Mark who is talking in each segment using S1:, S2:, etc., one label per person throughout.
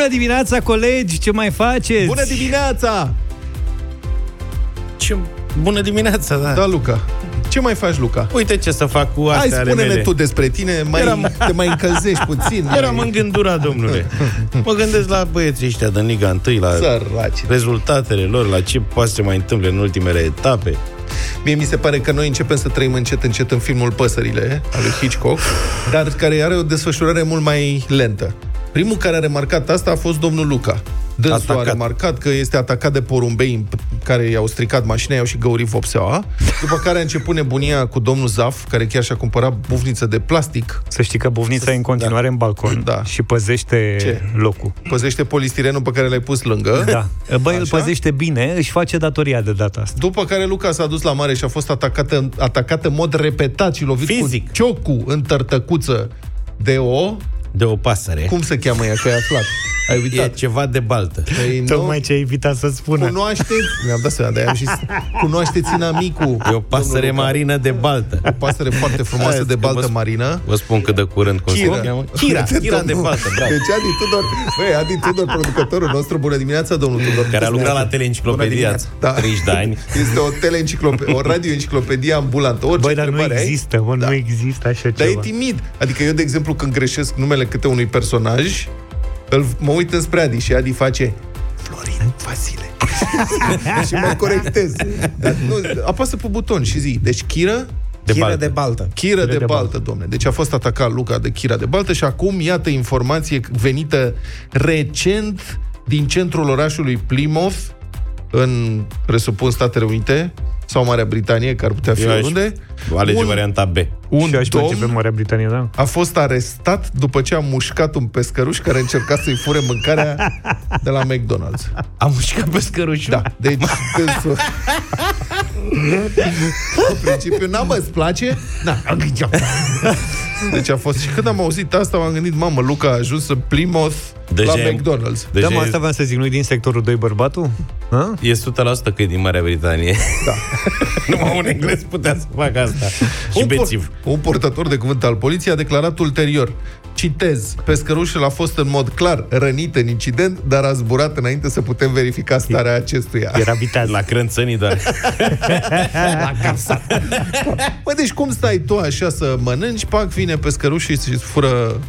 S1: Bună dimineața, colegi! Ce mai faceți?
S2: Bună dimineața!
S3: Ce... Bună dimineața, da.
S2: Da, Luca. Ce mai faci, Luca?
S3: Uite ce să fac cu
S2: Hai,
S3: astea ale
S2: spune-ne
S3: mele.
S2: tu despre tine, mai,
S3: Eram-
S2: te mai încălzești puțin.
S3: Eram
S2: mai...
S3: îngândurat, domnule. Mă gândesc la băieții ăștia din Liga 1, la
S2: Săraci.
S3: rezultatele lor, la ce poate să se mai întâmple în ultimele etape.
S2: Mie mi se pare că noi începem să trăim încet, încet în filmul Păsările, al lui Hitchcock, dar care are o desfășurare mult mai lentă. Primul care a remarcat asta a fost domnul Luca. Dânsul a
S3: Atacat.
S2: remarcat că este atacat de porumbei în- care i-au stricat mașina, i-au și găurit vopseaua, după care a început nebunia cu domnul Zaf, care chiar și-a cumpărat bufniță de plastic,
S1: Să știi că buvnița e în continuare în balcon
S2: Da.
S1: și păzește
S2: Ce?
S1: locul.
S2: păzește polistirenul pe care l-ai pus lângă.
S1: Da. Băi, îl
S2: Așa?
S1: păzește bine, își face datoria de data asta.
S2: După care Luca s-a dus la mare și a fost atacată, atacată în mod repetat și lovit
S3: Fizic.
S2: cu ciocul în tărtăcuță de o...
S3: De o pasăre.
S2: Cum se cheamă ea, că ai aflat? Ai
S3: E
S2: uitat.
S3: ceva de baltă.
S2: Păi, nu?
S1: Tocmai ce ai evitat să spună.
S2: Cunoașteți, mi-am dat seama, de am și cunoașteți inamicul.
S3: E o pasăre
S2: domnul Luca.
S3: marină de baltă.
S2: O pasăre foarte frumoasă
S3: Hai,
S2: de
S3: că
S2: baltă
S3: vă sp-
S2: marină.
S3: Vă spun cât de curând cum
S2: Chira.
S3: se cheamă. Chira, Chira de
S2: Domnul-
S3: baltă, bravo.
S2: Deci Adi Tudor, băi, Adi Tudor, producătorul nostru, bună dimineața, domnul Tudor.
S3: Care a lucrat la
S2: Bună
S3: teleenciclopedia
S2: dimineața. Da.
S3: 30 de ani.
S2: Este o teleenciclopedie, o radioenciclopedie ambulantă. Orice
S1: Băi, dar nu
S2: întrebare ai,
S1: există, mă,
S2: Da.
S1: nu există așa
S2: Dar e
S1: ceva.
S2: timid. Adică eu, de exemplu, când greșesc numele câte unui personaj, îl, mă uit înspre Adi și Adi face Florin Vasile. și mă corectez. Dar nu, apasă pe buton și zi. Deci Chiră,
S3: De
S4: Chiră
S3: baltă.
S4: de baltă.
S2: Chiră de,
S1: de
S2: baltă, domne. Deci a fost atacat Luca de Chira de baltă și acum, iată, informație venită recent din centrul orașului Plymouth, în, presupun, Statele Unite sau Marea Britanie, că ar putea fi
S3: Eu aș
S2: oriunde.
S3: Alege
S2: Un-
S3: varianta B.
S2: Un
S1: Și aș merge pe
S2: domn
S1: Marea Britanie, da?
S2: a fost arestat după ce a mușcat un pescăruș care încerca să-i fure mâncarea de la McDonald's.
S3: Am mușcat pe scărușul.
S2: Da, deci dânsul... În principiu, n-am mă, îți place? Da. Deci a fost... Și când am auzit asta, m-am gândit, mamă, Luca a ajuns în Plymouth
S3: Deja
S2: la
S3: e-
S2: McDonald's.
S3: Deja
S1: da, mă,
S3: e-
S1: asta vreau să zic, nu din sectorul 2 bărbatul? Ha?
S3: E 100% că e din Marea Britanie.
S2: Da.
S3: Numai un englez putea să facă asta. Și
S2: Un,
S3: bețiv.
S2: un portator de cuvânt al poliției a declarat ulterior, citez, pescărușul a fost în mod clar rănit în incident, dar a zburat înainte să putem verifica starea acestuia.
S1: Era viteaz.
S3: La crânțănii doar.
S2: Bă, deci cum stai tu așa să mănânci, pac, vine pescărușul și îți fură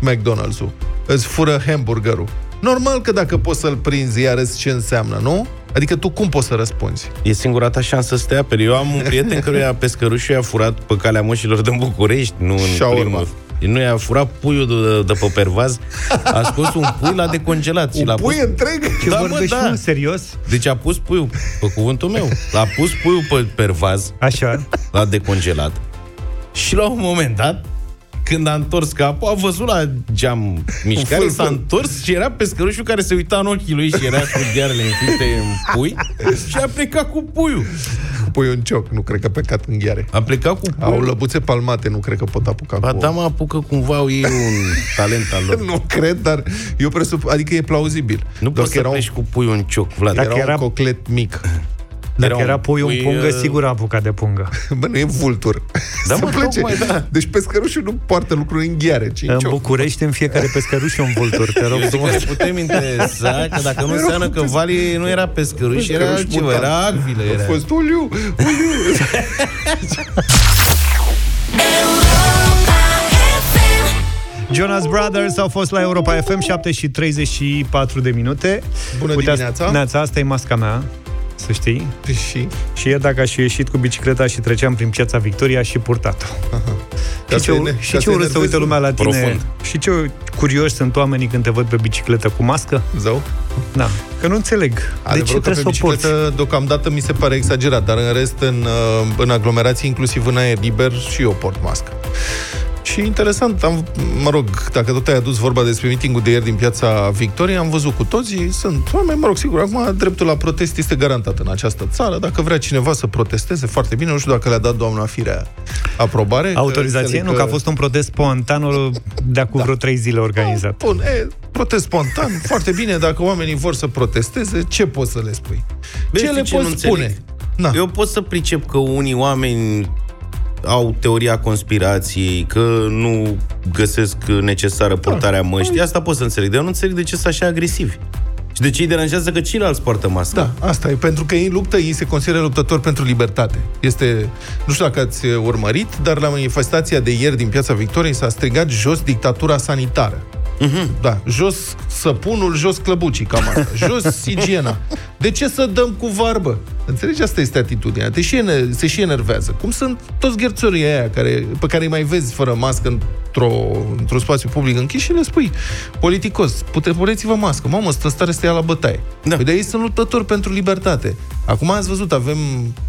S2: McDonald's-ul. Îți fură hamburgerul. Normal că dacă poți să-l prinzi, iarăși ce înseamnă, nu? Adică tu cum poți să răspunzi?
S3: E singura ta șansă să te aperi. Eu am un prieten căruia pescărușul i-a furat pe calea moșilor din București, nu
S2: Și-a
S3: în
S2: urmat.
S3: primul. Nu i-a furat puiul de, de pe pervaz, a scos un pui la decongelat. și
S2: Un
S3: l-a
S2: pui
S3: pus...
S2: întreg?
S1: Ce
S3: Da, mă,
S1: vorbești,
S3: da.
S1: nu, serios?
S3: Deci a pus puiul, pe cuvântul meu, a pus puiul pe pervaz,
S1: Așa.
S3: l-a decongelat. Și la un moment dat, când a întors capul, a văzut la geam mișcare,
S2: fâlfâl.
S3: s-a întors și era pescărușul care se uita în ochii lui și era cu diarele înfipte în pui și a plecat cu puiul.
S2: Pui un cioc, nu cred că plecat în ghiare.
S3: A plecat cu
S2: Au
S3: puiul.
S2: lăbuțe palmate, nu cred că pot apuca
S3: Ba
S2: cu...
S3: da, mă apucă cumva au ei un talent al lor.
S2: Nu cred, dar eu presup... Adică e plauzibil.
S3: Nu
S2: Doar
S3: poți
S2: că
S3: să
S2: era un,
S3: pleci cu puiul în cioc, Vlad.
S1: Dacă
S2: era,
S1: era-
S2: un coclet mic.
S1: Dacă
S3: un
S1: era puiul în
S3: pui,
S1: pungă,
S3: uh,
S1: sigur a apucat de pungă.
S2: Bă, nu e vultur.
S3: Da,
S2: Să
S3: mă,
S2: plece.
S3: tocmai, da.
S2: Deci pescărușul nu poartă lucruri în ghiare, ci în
S1: În
S2: cioc.
S1: București, în fiecare pescăruș și un vultur. Te rog
S3: Eu zic că
S1: frumos.
S3: ne putem interesa că dacă nu înseamnă că Vali nu era pescăruș, era
S2: Pescăruș
S3: altceva,
S2: mutant.
S3: era acvilă.
S2: A
S3: Era.
S2: fost Uliu, Uliu.
S1: Jonas Brothers au fost la Europa FM 7 și 34 de minute.
S2: Bună
S1: Uite,
S2: dimineața.
S1: Neața, asta e masca mea, să știi.
S2: Și
S1: Și e dacă aș fi ieșit cu bicicleta și treceam prin piața Victoria și purtat-o.
S2: Ca
S1: Și
S2: să
S1: ce,
S2: ne-
S1: și
S2: ca
S1: ce
S2: să
S1: urât să
S2: enervezi
S1: uită lumea la tine.
S3: profund.
S1: Și ce curioși sunt oamenii când te văd pe bicicletă cu mască.
S2: Zău.
S1: Da, că nu înțeleg. De ce
S2: Adevărul că
S1: trebuie
S2: pe
S1: să o porți?
S2: bicicletă deocamdată mi se pare exagerat, dar în rest, în, uh, în aglomerații, inclusiv în aer liber, și eu port mască. Și interesant, am, mă rog, dacă tot ai adus vorba despre mitingul de ieri din piața Victoriei, am văzut cu toții, sunt oameni, mă rog, sigur, acum dreptul la protest este garantat în această țară. Dacă vrea cineva să protesteze, foarte bine, nu știu dacă le-a dat doamna Firea aprobare. că
S1: Autorizație?
S2: înțeleg
S1: Nu, că a fost un protest spontan de acum vreo trei zile organizat.
S2: Bun, e, protest spontan, foarte bine, dacă oamenii vor să protesteze, ce poți să le spui?
S3: Bă,
S2: ce
S3: știi
S2: le
S3: ce
S2: poți
S3: nu
S2: spune?
S3: înțeleg?
S2: Na.
S3: Eu pot să pricep că unii oameni au teoria conspirației, că nu găsesc necesară purtarea măștii, asta pot să înțeleg. Dar eu nu înțeleg de ce sunt așa agresivi. Și de ce îi deranjează că ceilalți poartă mască?
S2: Da, asta e. Pentru că ei luptă, ei se consideră luptători pentru libertate. Este, nu știu dacă ați urmărit, dar la manifestația de ieri din Piața Victoriei s-a strigat jos dictatura sanitară. Uh-huh. Da, jos săpunul, jos clăbucii, cam asta. Jos igiena. De ce să dăm cu varbă? Înțelegi? Asta este atitudinea. Te și ene- se și enervează. Cum sunt toți gherțorii aia care, pe care îi mai vezi fără mască într-o, într-un spațiu public închis și le spui, politicos, pute, puneți-vă mască. Mamă, stă stare să ia la bătaie.
S3: Da.
S2: Păi de ei sunt luptători pentru libertate. Acum ați văzut, avem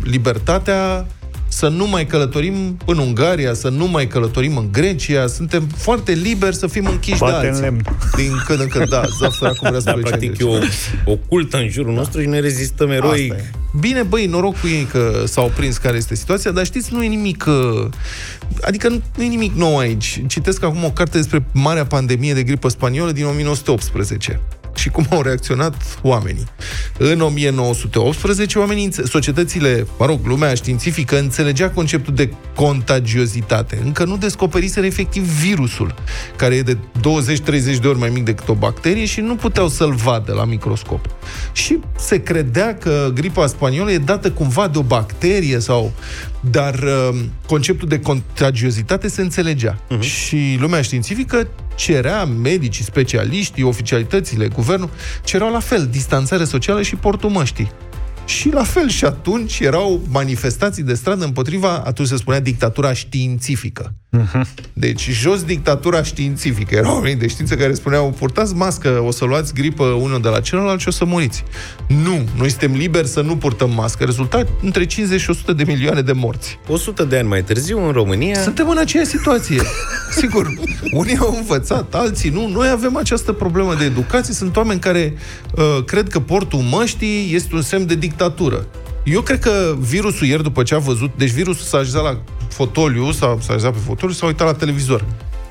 S2: libertatea să nu mai călătorim în Ungaria, să nu mai călătorim în Grecia, suntem foarte liberi să fim închiși
S1: Bate
S2: de
S1: în
S2: alții.
S1: lemn.
S2: Din când în când, da, zaftă acum vrea să
S3: Da,
S2: plece în
S3: practic e
S2: Grecia.
S3: o, o cultă în jurul nostru și ne rezistăm eroic.
S2: Asta e. Bine, băi, noroc cu ei că s-au prins care este situația, dar știți, nu e nimic... uh, Adică nu, nu e nimic nou aici. Citesc acum o carte despre marea pandemie de gripă spaniolă din 1918 și cum au reacționat oamenii. În 1918, oamenii, înțe- societățile, mă rog, lumea științifică înțelegea conceptul de contagiozitate. Încă nu descoperiseră efectiv virusul, care e de 20-30 de ori mai mic decât o bacterie și nu puteau să-l vadă la microscop. Și se credea că gripa spaniolă e dată cumva de o bacterie sau... Dar uh, conceptul de contagiozitate se înțelegea. Uh-huh. Și lumea științifică cerea medicii, specialiștii, oficialitățile, guvernul, cereau la fel distanțare socială și portul măștii. Și la fel și atunci erau manifestații de stradă împotriva, atunci se spunea, dictatura științifică. Deci, jos dictatura științifică. Erau oameni de știință care spuneau, purtați mască, o să luați gripă unul de la celălalt și o să muriți. Nu, noi suntem liberi să nu purtăm mască. Rezultat, între 50 și 100 de milioane de morți.
S3: 100 de ani mai târziu, în România,
S2: Suntem în aceeași situație. Sigur, unii au învățat, alții nu. Noi avem această problemă de educație. Sunt oameni care uh, cred că portul măștii este un semn de dictatură. Eu cred că virusul ieri, după ce a văzut... Deci virusul s-a așezat la fotoliu, s-a, s-a așezat pe fotoliu, s-a uitat la televizor.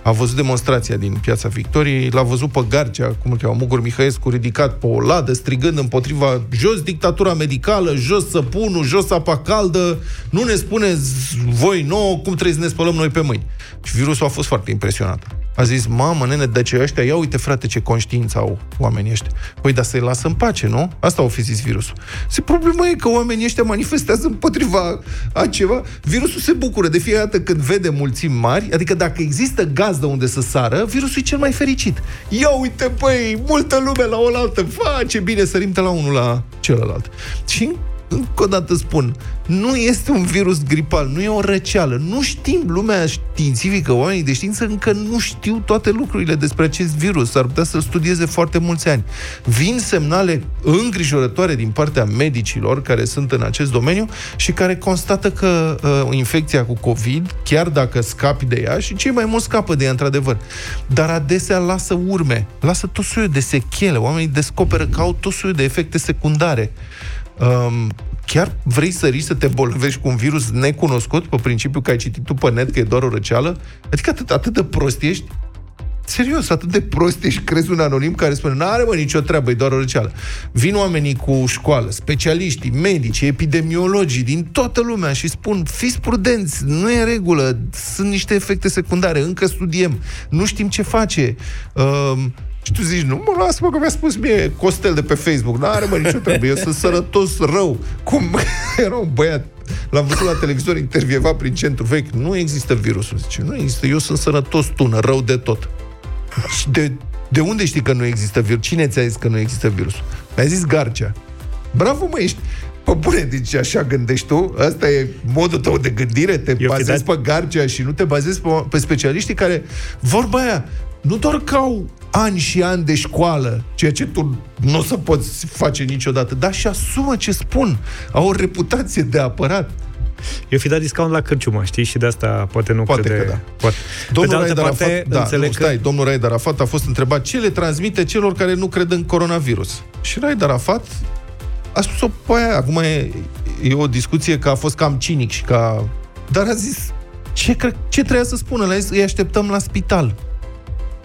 S2: A văzut demonstrația din Piața Victoriei, l-a văzut pe Garcea, cum îl cheamă, Mugur Mihăescu, ridicat pe o ladă, strigând împotriva jos dictatura medicală, jos săpunul, jos apa caldă, nu ne spuneți voi nouă cum trebuie să ne spălăm noi pe mâini. Și virusul a fost foarte impresionat. A zis, mamă, nene, de ce ăștia, ia uite, frate, ce conștiință au oamenii ăștia. Păi, dar să-i lasă în pace, nu? Asta au fi zis virusul. Se problema e că oamenii ăștia manifestează împotriva a ceva. Virusul se bucură de fiecare dată când vede mulțimi mari, adică dacă există gazdă unde să sară, virusul e cel mai fericit. Ia uite, băi, multă lume la oaltă, face bine, sărim de la unul la celălalt. Și încă o dată spun, nu este un virus gripal, nu e o răceală. Nu știm, lumea științifică, oamenii de știință încă nu știu toate lucrurile despre acest virus. S-ar putea să-l studieze foarte mulți ani. Vin semnale îngrijorătoare din partea medicilor care sunt în acest domeniu și care constată că uh, infecția cu COVID, chiar dacă scapi de ea, și cei mai mulți scapă de ea, într-adevăr, dar adesea lasă urme, lasă tot soiul de sechele. Oamenii descoperă că au tot soiul de efecte secundare. Um, chiar vrei să riști să te bolvești cu un virus necunoscut pe principiu că ai citit tu pe net că e doar o răceală? Adică atât, atât de prost ești? Serios, atât de prost ești, crezi un anonim care spune n-are mă nicio treabă, e doar o răceală. Vin oamenii cu școală, specialiștii, medici, epidemiologii din toată lumea și spun fiți prudenți, nu e în regulă, sunt niște efecte secundare, încă studiem, nu știm ce face. Um, și tu zici, nu mă las, mă, că mi-a spus mie Costel de pe Facebook. N-are, mă, nicio treabă. Eu sunt sănătos rău. Cum era un băiat L-am văzut la televizor intervievat prin centru vechi. Nu există virusul. Zice, nu există. Eu sunt sănătos tună, rău de tot. Și de, de unde știi că nu există virus? Cine ți-a zis că nu există virus? Mi-a zis Garcea. Bravo, mă, ești Pă bune, deci așa gândești tu? Asta e modul tău de gândire? Te
S1: Eu
S2: bazezi
S1: dat-
S2: pe Garcea și nu te bazezi pe, pe specialiștii care, vorba aia, nu doar că au ani și ani de școală, ceea ce tu nu o să poți face niciodată, dar și asumă ce spun. Au o reputație de apărat.
S1: Eu fi dat discount la cârciumă, știi? Și de asta poate nu
S2: Poate
S1: crede...
S2: că da.
S1: Poate.
S2: Domnul
S1: Pe de altă
S2: Raed
S1: parte,
S2: Arafat, da,
S1: înțeleg
S2: nu, stai, domnul Raed Arafat a fost întrebat ce le transmite celor care nu cred în coronavirus. Și Raed Arafat a spus-o pe aia. Acum e, e o discuție că a fost cam cinic și ca... Dar a zis, ce, cre- ce trebuia să spună? Le-a zis, îi așteptăm la spital.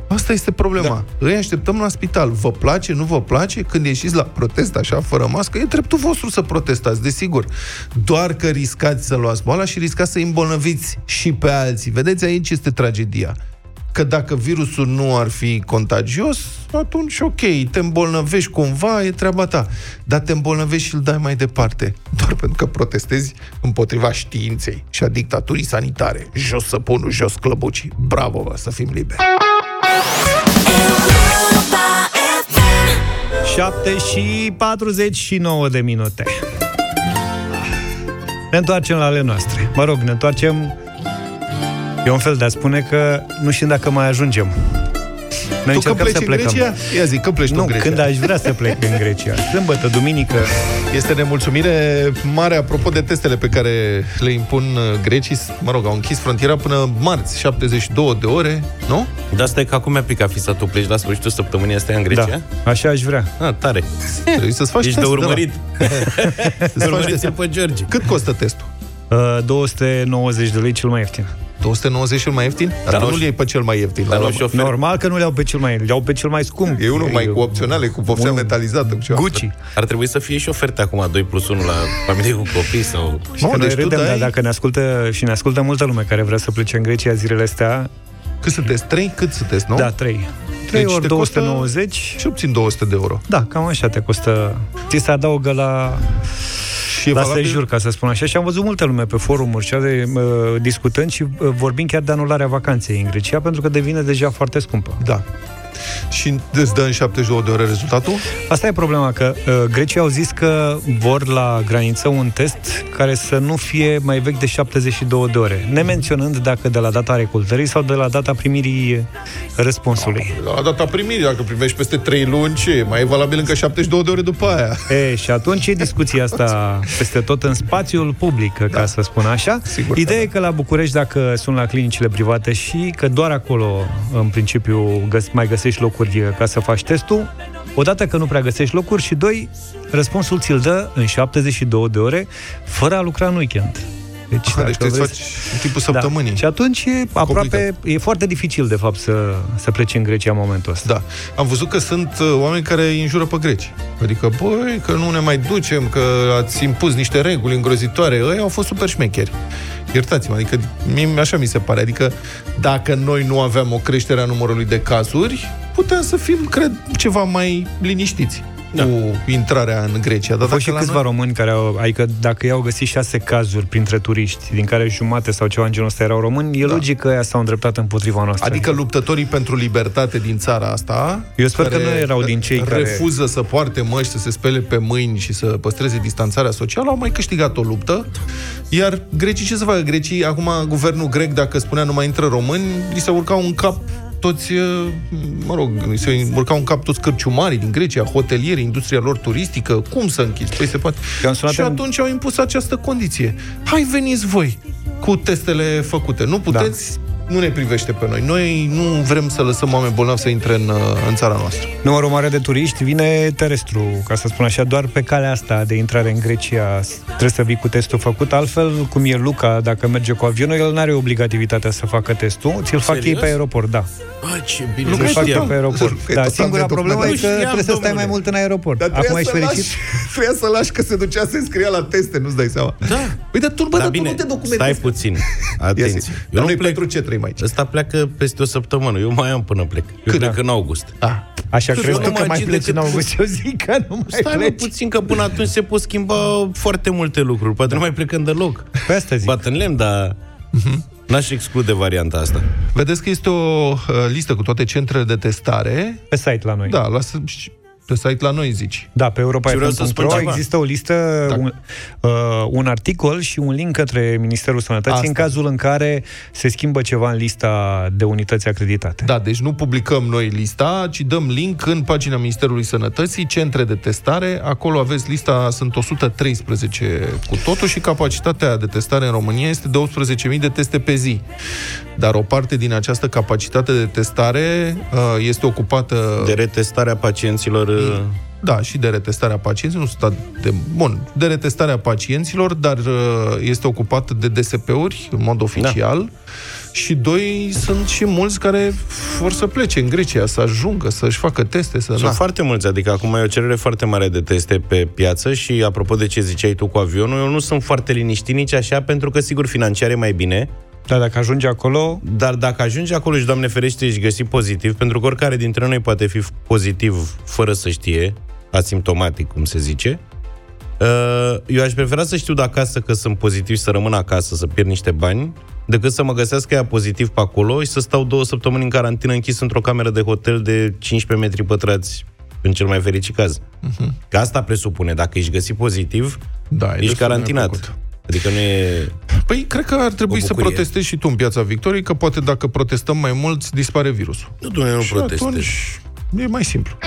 S2: Asta este problema. Da. Îi așteptăm la spital. Vă place, nu vă place? Când ieșiți la protest așa, fără mască, e dreptul vostru să protestați, desigur. Doar că riscați să luați boala și riscați să îmbolnăviți și pe alții. Vedeți, aici este tragedia că dacă virusul nu ar fi contagios, atunci ok, te îmbolnăvești cumva, e treaba ta. Dar te îmbolnăvești și îl dai mai departe. Doar pentru că protestezi împotriva științei și a dictaturii sanitare. Jos săpunul, jos clăbucii. Bravo, vă, să fim liberi!
S1: 7 și 49 de minute. Ne întoarcem la ale noastre. Mă rog, ne întoarcem E un fel de a spune că nu știm dacă mai ajungem.
S2: Noi tu când pleci să plecăm. în Grecia? Ia zi, când pleci
S1: nu,
S2: în Grecia?
S1: când aș vrea să plec în Grecia. Sâmbătă, duminică.
S2: Este nemulțumire mare apropo de testele pe care le impun uh, grecii. Mă rog, au închis frontiera până marți, 72 de ore, nu?
S3: Da, asta e că acum mi-a fi să tu pleci la sfârșitul săptămânii astea în Grecia?
S1: Da, așa aș vrea.
S3: Ah, tare.
S2: Trebuie să-ți faci
S3: Ești
S2: test,
S3: de urmărit.
S2: Da. urmărit pe George. Cât costă testul?
S1: Uh, 290 de lei cel mai ieftin.
S2: 290 cel mai ieftin? Dar, dar nu-l iei pe cel mai ieftin.
S1: Dar nu Normal că nu le iau pe cel mai ieftin, le iau pe cel mai scump.
S2: E unul mai cu opționale, cu vopsea metalizată. Cu
S1: Gucci.
S3: Ar trebui să fie și oferte acum 2 plus 1 la familie cu copii sau...
S1: Mă, deci râdem, dai... dar dacă ne ascultă și ne ascultă multă lume care vrea să plece în Grecia zilele astea...
S2: Cât sunteți? 3? Cât sunteți, nu?
S1: Da, 3. 3 deci ori 290
S2: și obțin 200 de euro.
S1: Da, cam așa te costă. Ți se adaugă la și la valabil... sejur, ca să spun așa. Și am văzut multe lume pe forumuri și de, uh, discutând și uh, vorbind chiar de anularea vacanței în Grecia, pentru că devine deja foarte scumpă.
S2: Da. Și îți dă în 72 de ore rezultatul?
S1: Asta e problema, că uh, grecii au zis că vor la graniță un test care să nu fie mai vechi de 72 de ore, nemenționând dacă de la data recoltării sau de la data primirii răspunsului.
S2: Da, la data primirii, dacă primești peste 3 luni, ce? Mai e valabil încă 72 de ore după aia.
S1: E, și atunci e discuția asta peste tot în spațiul public, da. ca să spun așa.
S2: Sigur
S1: Ideea
S2: da.
S1: e că la București, dacă sunt la clinicile private și că doar acolo, în principiu, găs- mai găsești locuri ca să faci testul, odată că nu prea găsești locuri și doi, răspunsul ți-l dă în 72 de ore, fără a lucra în weekend.
S2: Deci, Aha, deci vezi, faci în timpul da. săptămânii.
S1: Da. Și atunci e aproape, Complicat. e foarte dificil, de fapt, să, să pleci în Grecia în momentul ăsta.
S2: Da. Am văzut că sunt uh, oameni care îi înjură pe greci. Adică, băi, că nu ne mai ducem, că ați impus niște reguli îngrozitoare. Ei au fost super șmecheri. Iertați-mă, adică mie, așa mi se pare. Adică dacă noi nu aveam o creștere a numărului de cazuri, putem să fim, cred, ceva mai liniștiți da. cu intrarea în Grecia.
S1: Dar au fost și câțiva noi... români care au, adică dacă i-au găsit șase cazuri printre turiști, din care jumate sau ceva în genul ăsta erau români, e da. logic că ăia s-au îndreptat împotriva noastră.
S2: Adică luptătorii pentru libertate din țara asta,
S1: eu sper că nu erau din cei
S2: refuză
S1: care
S2: refuză să poarte măști, să se spele pe mâini și să păstreze distanțarea socială, au mai câștigat o luptă. Iar grecii ce să facă? Grecii, acum guvernul grec, dacă spunea nu mai intră români, li se urca un cap toți, uh, mă rog, se urcau în cap toți cărciumarii din Grecia, hotelierii, industria lor turistică, cum să închizi? Păi se poate. Și atunci au impus această condiție. Hai veniți voi cu testele făcute. Nu puteți, da nu ne privește pe noi. Noi nu vrem să lăsăm oameni bolnavi să intre în, în țara noastră.
S1: Numărul mare de turiști vine terestru, ca să spun așa, doar pe calea asta de intrare în Grecia trebuie să vii cu testul făcut. Altfel, cum e Luca, dacă merge cu avionul, el nu are obligativitatea să facă testul, ți-l fac ei pe aeroport, da.
S3: Ai, ce bine.
S1: Nu fac pe aeroport. Da, singura problemă e că trebuie să stai mai mult în aeroport.
S2: Dar Acum ești fericit? Lași, trebuia să lași că se ducea să scria la teste, nu-ți dai seama.
S3: Da.
S2: Păi, dar tu, bă, da, dar bine, tu nu te documentezi.
S3: Stai puțin. Atenție.
S2: Eu nu plec... pentru ce trăim aici?
S3: Ăsta pleacă peste o săptămână. Eu mai am până plec. Eu Cât? plec în august.
S1: Ah. Așa că crezi tu că mai pleci în august? Eu zic că nu mai
S3: Stai
S1: pleci.
S3: puțin, că până atunci se pot schimba foarte multe lucruri. Poate nu mai plecăm deloc.
S1: Pe asta zic.
S3: Bat în lemn, dar... Uh-huh. N-aș exclude varianta asta.
S2: Vedeți că este o uh, listă cu toate centrele de testare.
S1: Pe site la noi.
S2: Da, la, pe site la noi, zici.
S1: Da, pe europa.ro există o listă, da. un, uh, un articol și un link către Ministerul Sănătății Asta. în cazul în care se schimbă ceva în lista de unități acreditate.
S2: Da, deci nu publicăm noi lista, ci dăm link în pagina Ministerului Sănătății, centre de testare, acolo aveți lista, sunt 113 cu totul și capacitatea de testare în România este de 18.000 de teste pe zi. Dar o parte din această capacitate de testare uh, este ocupată...
S3: De retestarea pacienților uh,
S2: da, și de retestarea pacienților, nu sunt de, bun, de retestarea pacienților, dar uh, este ocupat de DSP-uri în mod oficial. Da și doi, sunt și mulți care vor să plece în Grecia, să ajungă, să-și facă teste, să...
S3: Sunt
S2: na.
S3: foarte mulți, adică acum e o cerere foarte mare de teste pe piață și apropo de ce ziceai tu cu avionul, eu nu sunt foarte liniștit nici așa, pentru că sigur financiar e mai bine,
S1: Dar dacă ajunge acolo,
S3: dar dacă ajungi acolo și, Doamne ferește, ești găsit pozitiv, pentru că oricare dintre noi poate fi pozitiv fără să știe, asimptomatic, cum se zice, uh, eu aș prefera să știu de acasă că sunt pozitiv și să rămân acasă, să pierd niște bani, decât să mă găsească ea pozitiv pe acolo și să stau două săptămâni în carantină închis într-o cameră de hotel de 15 metri pătrați, în cel mai fericit caz. Uh-huh. Că asta presupune, dacă ești găsit pozitiv,
S2: Da, e
S3: ești
S2: destul de
S3: carantinat.
S2: Făcut.
S3: Adică nu e...
S2: Păi, cred că ar trebui
S3: O
S2: să
S3: bucurie.
S2: protestezi și tu în Piața Victoriei, că poate dacă protestăm mai mulți, dispare virusul.
S3: Nu, Doamne, nu
S2: și
S3: protestez.
S2: atunci e mai simplu.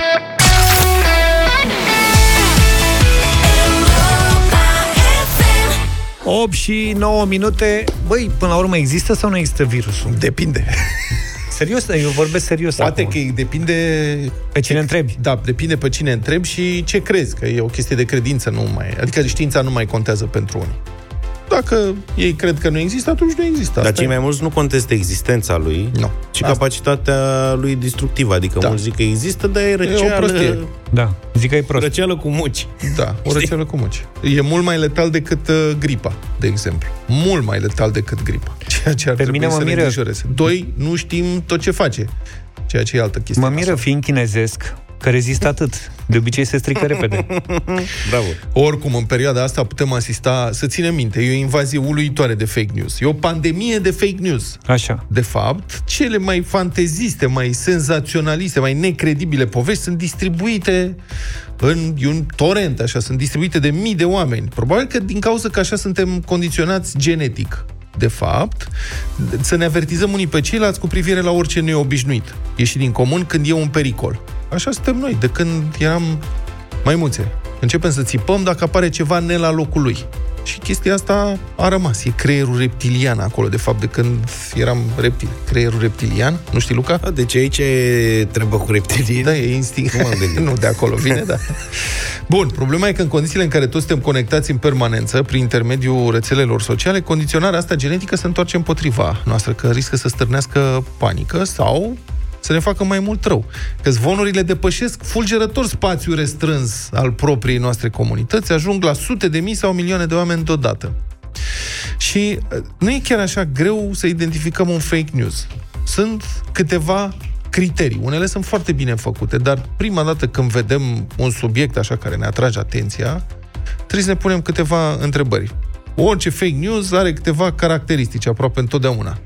S4: FM.
S1: 8 și 9 minute. Băi, până la urmă există sau nu există virusul?
S2: Depinde.
S1: Serios, eu vorbesc serios
S2: Poate
S1: acum.
S2: că depinde...
S1: Pe cine întrebi.
S2: Da, depinde pe cine întrebi și ce crezi, că e o chestie de credință, nu mai... Adică știința nu mai contează pentru unii. Dacă ei cred că nu există, atunci nu există.
S3: Dar
S2: Asta
S3: cei
S2: e.
S3: mai mulți nu contestă existența lui,
S2: Nu.
S3: ci
S2: Asta-
S3: capacitatea lui destructivă. Adică
S2: Da.
S3: mulți zic că există, dar e
S2: o
S3: răceală,
S2: prostie.
S1: Da, zic că e prost.
S3: răceală cu muci.
S2: Da, o răceală cu muci. E mult mai letal decât uh, gripa, de exemplu. Mult mai letal decât gripa. Ceea ce ar
S1: Pe
S2: trebui
S1: mine mă
S2: să ne
S1: miră.
S2: îngrijoreze. Doi, nu știm tot ce face. Ceea ce e altă chestie.
S1: Mă miră
S2: nasoală.
S1: fiind chinezesc că rezistă atât. De obicei se strică repede.
S3: Bravo.
S2: Oricum, în perioada asta putem asista, să ținem minte, e o invazie uluitoare de fake news. E o pandemie de fake news.
S1: Așa.
S2: De fapt, cele mai fanteziste, mai senzaționaliste, mai necredibile povești sunt distribuite în e un torent, așa, sunt distribuite de mii de oameni. Probabil că din cauza că așa suntem condiționați genetic. De fapt, să ne avertizăm unii pe ceilalți cu privire la orice neobișnuit. Ieși din comun când e un pericol. Așa suntem noi, de când eram maimuțe. Începem să țipăm dacă apare ceva ne la locul lui. Și chestia asta a rămas. E creierul reptilian acolo, de fapt, de când eram reptil. Creierul reptilian, nu știi, Luca?
S3: A, deci aici e treabă cu reptilii.
S2: Da, e instinct.
S3: Nu m-am gândit.
S2: nu, de acolo vine, da. Bun, problema e că în condițiile în care toți suntem conectați în permanență, prin intermediul rețelelor sociale, condiționarea asta genetică se întoarce împotriva noastră, că riscă să stârnească panică sau să ne facă mai mult rău. Că zvonurile depășesc fulgerător spațiul restrâns al propriei noastre comunități, ajung la sute de mii sau milioane de oameni deodată. Și uh, nu e chiar așa greu să identificăm un fake news. Sunt câteva criterii. Unele sunt foarte bine făcute, dar prima dată când vedem un subiect așa care ne atrage atenția, trebuie să ne punem câteva întrebări. Orice fake news are câteva caracteristici aproape întotdeauna.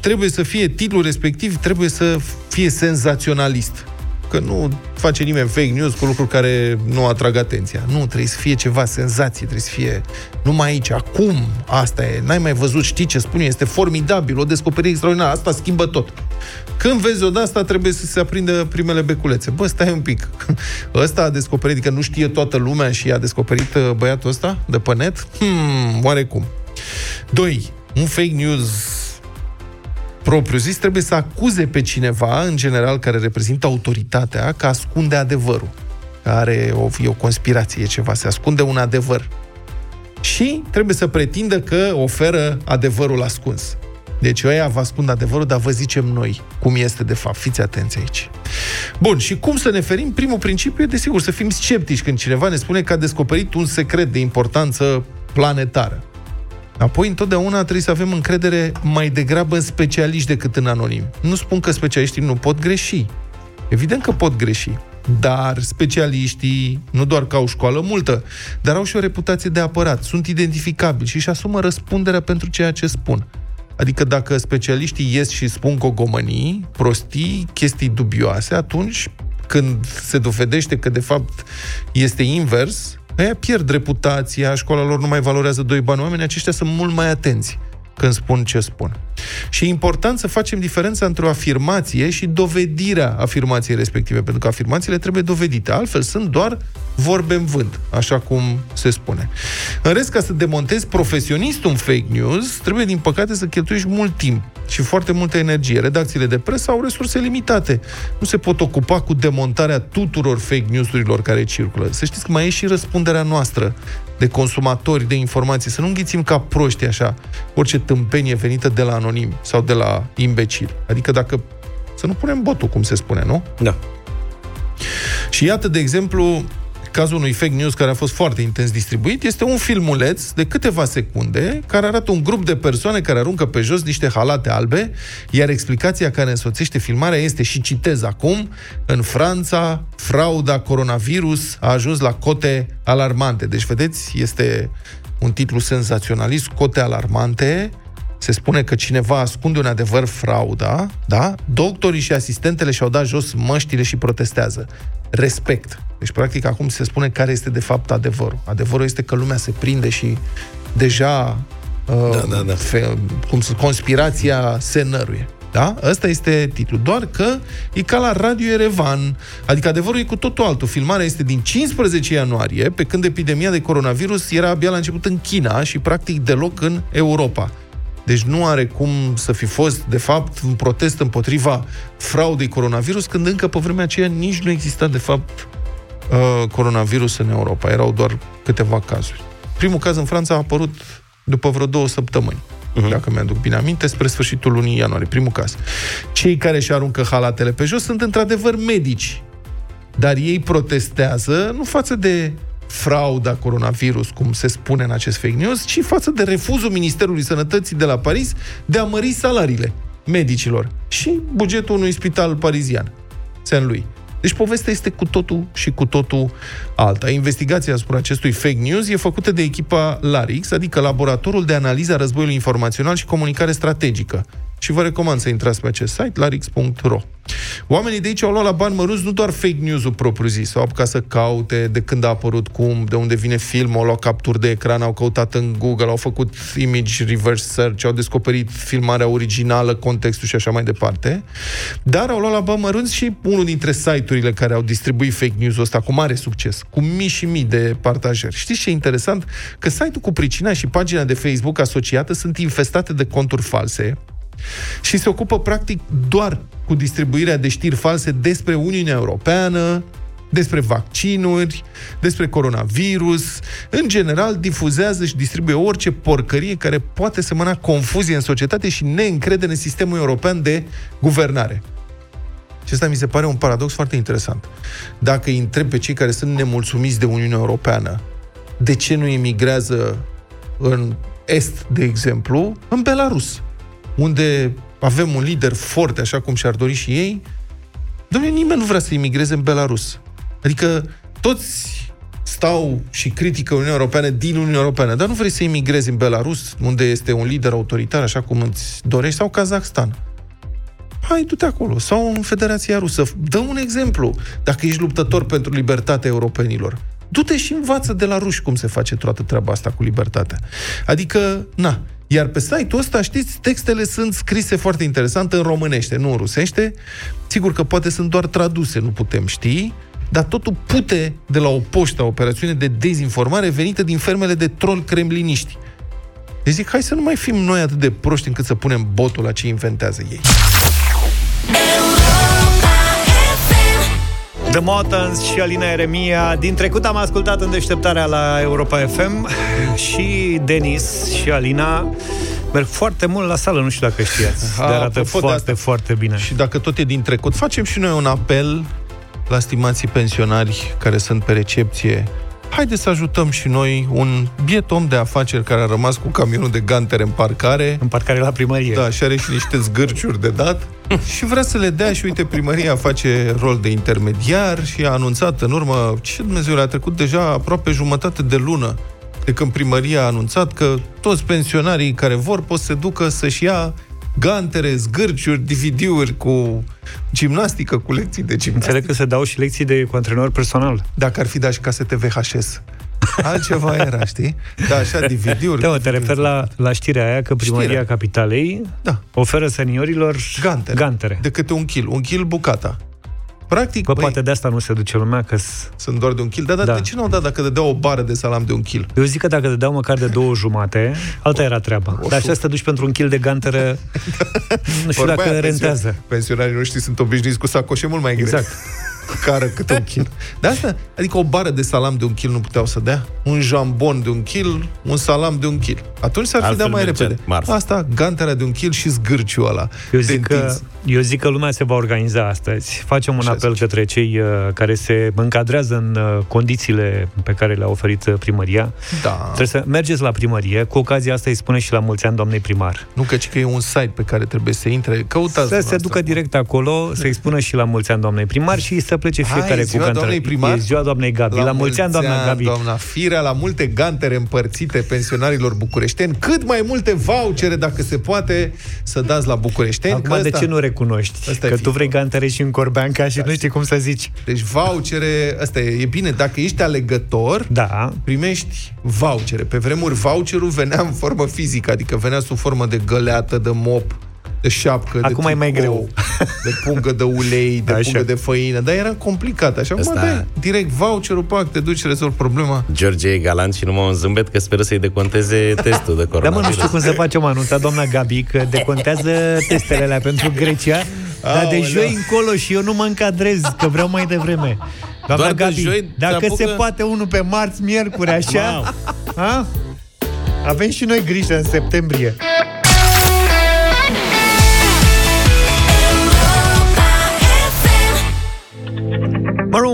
S2: Trebuie să fie titlul respectiv, trebuie să fie senzaționalist. Că nu face nimeni fake news cu lucruri care nu atrag atenția. Nu, trebuie să fie ceva senzație, trebuie să fie numai aici, acum, asta e, n-ai mai văzut, știi ce spun eu, este formidabil, o descoperire extraordinară, asta schimbă tot. Când vezi o de asta, trebuie să se aprindă primele beculețe. Bă, stai un pic. Ăsta a descoperit, adică nu știe toată lumea și a descoperit uh, băiatul ăsta de pe net? Hmm, oarecum. Doi, un fake news propriu zis trebuie să acuze pe cineva, în general, care reprezintă autoritatea, că ascunde adevărul. Că are o, e o conspirație, e ceva, se ascunde un adevăr. Și trebuie să pretindă că oferă adevărul ascuns. Deci ăia vă ascund adevărul, dar vă zicem noi cum este de fapt. Fiți atenți aici. Bun, și cum să ne ferim? Primul principiu e, desigur, să fim sceptici când cineva ne spune că a descoperit un secret de importanță planetară. Apoi, întotdeauna trebuie să avem încredere mai degrabă în specialiști decât în anonimi. Nu spun că specialiștii nu pot greși. Evident că pot greși. Dar specialiștii, nu doar că au școală multă, dar au și o reputație de apărat, sunt identificabili și își asumă răspunderea pentru ceea ce spun. Adică dacă specialiștii ies și spun gogomănii, prostii, chestii dubioase, atunci când se dovedește că de fapt este invers, aia pierd reputația, școala lor nu mai valorează doi bani. Oamenii aceștia sunt mult mai atenți când spun ce spun. Și e important să facem diferența între o afirmație și dovedirea afirmației respective, pentru că afirmațiile trebuie dovedite. Altfel sunt doar vorbe în vânt, așa cum se spune. În rest, ca să demontezi profesionist un fake news, trebuie, din păcate, să cheltuiești mult timp și foarte multă energie. Redacțiile de presă au resurse limitate. Nu se pot ocupa cu demontarea tuturor fake news-urilor care circulă. Să știți că mai e și răspunderea noastră de consumatori de informații. Să nu înghițim ca proști așa orice tâmpenie venită de la anonim anonimi sau de la imbecili. Adică dacă să nu punem botul, cum se spune, nu?
S3: Da.
S2: Și iată, de exemplu, cazul unui fake news care a fost foarte intens distribuit, este un filmuleț de câteva secunde care arată un grup de persoane care aruncă pe jos niște halate albe, iar explicația care însoțește filmarea este, și citez acum, în Franța, frauda coronavirus a ajuns la cote alarmante. Deci, vedeți, este un titlu senzaționalist, cote alarmante, se spune că cineva ascunde un adevăr frauda, da? Doctorii și asistentele și-au dat jos măștile și protestează. Respect. Deci, practic, acum se spune care este de fapt adevărul. Adevărul este că lumea se prinde și deja uh,
S3: Da, da, da.
S2: Fe, cum să, conspirația se năruie. Da? Ăsta este titlul. Doar că e ca la Radio Erevan. Adică adevărul e cu totul altul. Filmarea este din 15 ianuarie, pe când epidemia de coronavirus era abia la început în China și practic deloc în Europa. Deci nu are cum să fi fost, de fapt, un protest împotriva fraudei coronavirus, când încă pe vremea aceea nici nu exista, de fapt, uh, coronavirus în Europa. Erau doar câteva cazuri. Primul caz în Franța a apărut după vreo două săptămâni, uh-huh. dacă mi-aduc bine aminte, spre sfârșitul lunii ianuarie, primul caz. Cei care își aruncă halatele pe jos sunt într-adevăr medici, dar ei protestează nu față de frauda coronavirus, cum se spune în acest fake news, ci față de refuzul Ministerului Sănătății de la Paris de a mări salariile medicilor și bugetul unui spital parizian, Saint-Louis. Deci povestea este cu totul și cu totul alta. Investigația asupra acestui fake news e făcută de echipa LARIX, adică Laboratorul de Analiză a Războiului Informațional și Comunicare Strategică. Și vă recomand să intrați pe acest site, larix.ro. Oamenii de aici au luat la bani mărunți nu doar fake news-ul propriu-zis, au apucat să caute de când a apărut, cum, de unde vine filmul, au luat capturi de ecran, au căutat în Google, au făcut image reverse search, au descoperit filmarea originală, contextul și așa mai departe. Dar au luat la bani mărunți și unul dintre site-urile care au distribuit fake news-ul ăsta cu mare succes, cu mii și mii de partajări. Știți ce e interesant? Că site-ul cu pricina și pagina de Facebook asociată sunt infestate de conturi false, și se ocupă practic doar cu distribuirea de știri false despre Uniunea Europeană, despre vaccinuri, despre coronavirus. În general, difuzează și distribuie orice porcărie care poate semăna confuzie în societate și neîncredere în sistemul european de guvernare. Și asta mi se pare un paradox foarte interesant. Dacă îi întreb pe cei care sunt nemulțumiți de Uniunea Europeană, de ce nu emigrează în Est, de exemplu, în Belarus, unde avem un lider foarte, așa cum și-ar dori și ei, domnule, nimeni nu vrea să imigreze în Belarus. Adică toți stau și critică Uniunea Europeană din Uniunea Europeană, dar nu vrei să imigrezi în Belarus, unde este un lider autoritar, așa cum îți dorești, sau Kazakhstan. Hai, du-te acolo. Sau în Federația Rusă. Dă un exemplu. Dacă ești luptător pentru libertatea europenilor, du-te și învață de la ruși cum se face toată treaba asta cu libertatea. Adică, na, iar pe site-ul ăsta, știți, textele sunt scrise foarte interesant în românește, nu în rusește. Sigur că poate sunt doar traduse, nu putem ști, dar totul pute de la o poștă, o operațiune de dezinformare venită din fermele de troll kremliniști. Deci zic, hai să nu mai fim noi atât de proști încât să punem botul la ce inventează ei.
S1: The Motans și Alina Eremia. Din trecut am ascultat în deșteptarea la Europa FM și Denis și Alina merg foarte mult la sală, nu știu dacă știați.
S2: A,
S1: De arată
S2: apropo de
S1: foarte,
S2: asta.
S1: foarte bine.
S2: Și dacă tot e din trecut, facem și noi un apel la stimații pensionari care sunt pe recepție. Haideți să ajutăm și noi un biet om de afaceri care a rămas cu camionul de gantere în parcare.
S1: În parcare la primărie.
S2: Da, și are și niște zgârciuri de dat și vrea să le dea și uite, primăria face rol de intermediar și a anunțat în urmă, ce Dumnezeu a trecut deja aproape jumătate de lună de când primăria a anunțat că toți pensionarii care vor pot să se ducă să-și ia gantere, zgârciuri, DVD-uri cu gimnastică, cu lecții de gimnastică.
S1: Înțeleg că se dau și lecții de cu antrenor personal.
S2: Dacă ar fi dat și casete VHS. Altceva era, știi? Da, așa, DVD-uri.
S1: Da, mă, te refer la, la știrea aia că primăria
S2: Știrea.
S1: Capitalei
S2: Da.
S1: oferă seniorilor
S2: Gantere.
S1: gantere.
S2: De câte un kil. Un kil bucata. Practic,
S1: Bă,
S2: băi,
S1: poate de asta nu se duce lumea, că
S2: sunt doar de un kil. Dar, dar
S1: Da.
S2: de ce nu au dat dacă dădeau o bară de salam de un kil?
S1: Eu zic că dacă dădeau măcar de două jumate, alta era treaba. Dar așa să te duci pentru un kil de ganteră, nu știu
S2: Vorba
S1: dacă
S2: aia,
S1: rentează.
S2: pension- Pensionarii noștri sunt obișnuiți cu sacoșe mult mai grele.
S1: Exact.
S2: cară câte un kil. De asta, adică o bară de salam de un kil nu puteau să dea, un jambon de un kil, un salam de un kil. Atunci s-ar fi
S3: Altfel
S2: dat mai
S3: mergea
S2: repede.
S3: marfa.
S2: Asta, gantele de un kil și zgârciul ăla.
S1: Eu
S2: de
S1: zic, că,
S2: întins.
S1: eu zic că lumea se va organiza astăzi. Facem un
S2: Așa
S1: apel
S2: zice.
S1: către cei uh, care se încadrează în uh, condițiile pe care le-a oferit uh, primăria.
S2: Da.
S1: Trebuie să mergeți la primărie. Cu ocazia asta îi spune și la mulți ani doamnei primar.
S2: Nu că, ci că e un site pe care trebuie să intre. Căutați
S1: Să se
S2: dumneavoastră.
S1: ducă direct acolo, să-i spună și la mulți ani doamnei primar și să plece
S2: Hai,
S1: fiecare
S2: e
S1: cu
S2: ziua
S1: gantere.
S2: doamnei primar?
S1: E ziua doamnei Gabi. La, mulți ani, doamna Gabi.
S2: doamna Firea, la multe gantere împărțite pensionarilor bucureșteni, cât mai multe vouchere, dacă se poate, să dați la bucureșteni.
S1: Acum,
S2: că
S1: de
S2: ăsta-
S1: ce nu recunoști?
S2: Ăsta e
S1: că
S2: fi-
S1: tu vrei gantere și în Corbeanca și nu știi cum să zici.
S2: Deci vouchere, asta e, e bine, dacă ești alegător,
S1: Da,
S2: primești vouchere. Pe vremuri voucherul venea în formă fizică, adică venea sub formă de găleată, de mop, de șapcă,
S1: Acum
S2: de
S1: e mai
S2: tricou,
S1: greu.
S2: de pungă de ulei, de
S1: Așa.
S2: pungă de făină, dar era complicat. Așa,
S3: Asta-
S2: mă, dai, direct voucherul, pac, te duci, rezolvi problema.
S3: George e galant și numai un zâmbet că speră să-i deconteze testul de
S1: Dar mă,
S3: coronavirus.
S1: nu știu cum să facem anunța doamna Gabi că decontează testele alea pentru Grecia, dar de
S2: Aoleu.
S1: joi încolo și eu nu mă încadrez, că vreau mai devreme. Doamna
S3: Doar de
S1: Gabi,
S3: joi
S1: dacă
S3: te apucă-
S1: se poate unul pe marți, miercuri, așa, a? avem și noi grijă în septembrie.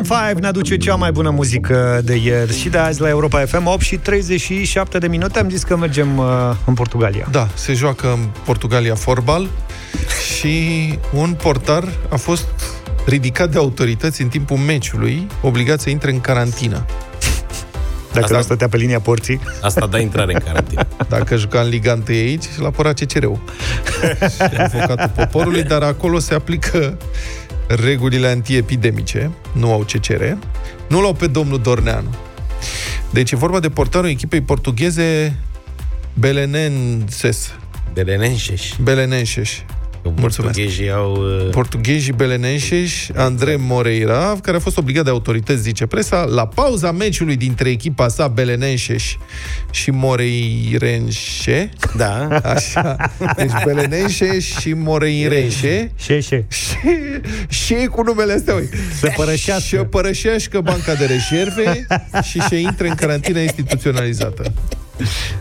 S1: 5 ne aduce cea mai bună muzică de ieri și de azi la Europa FM 8 și 37 de minute. Am zis că mergem uh, în Portugalia.
S2: Da, se joacă în Portugalia fotbal și un portar a fost ridicat de autorități în timpul meciului, obligat să intre în carantină.
S1: Dacă
S3: Asta-
S1: nu stătea pe linia porții.
S3: Asta da intrare în carantină.
S2: Dacă juca în Liga 1 aici, l-a apărat CCR-ul. Și avocatul poporului, dar acolo se aplică regulile antiepidemice, nu au CCR, nu l-au pe domnul Dorneanu. Deci e vorba de portarul echipei portugheze Belenenses.
S3: De lenenșeș.
S2: Belenenses. Mulțumesc.
S3: Portughezii au... uh,
S2: Portughezii belenenșeși, André Moreira, care a fost obligat de autorități, zice presa, la pauza meciului dintre echipa sa Belenenșeși și Moreirenșe,
S3: Da.
S2: așa, deci Belenenșe și Moreirenșe,
S1: Șeșe.
S2: și, și cu numele astea, uite.
S1: Să părășească.
S2: Și părășească banca de rezerve și se intre în carantină instituționalizată.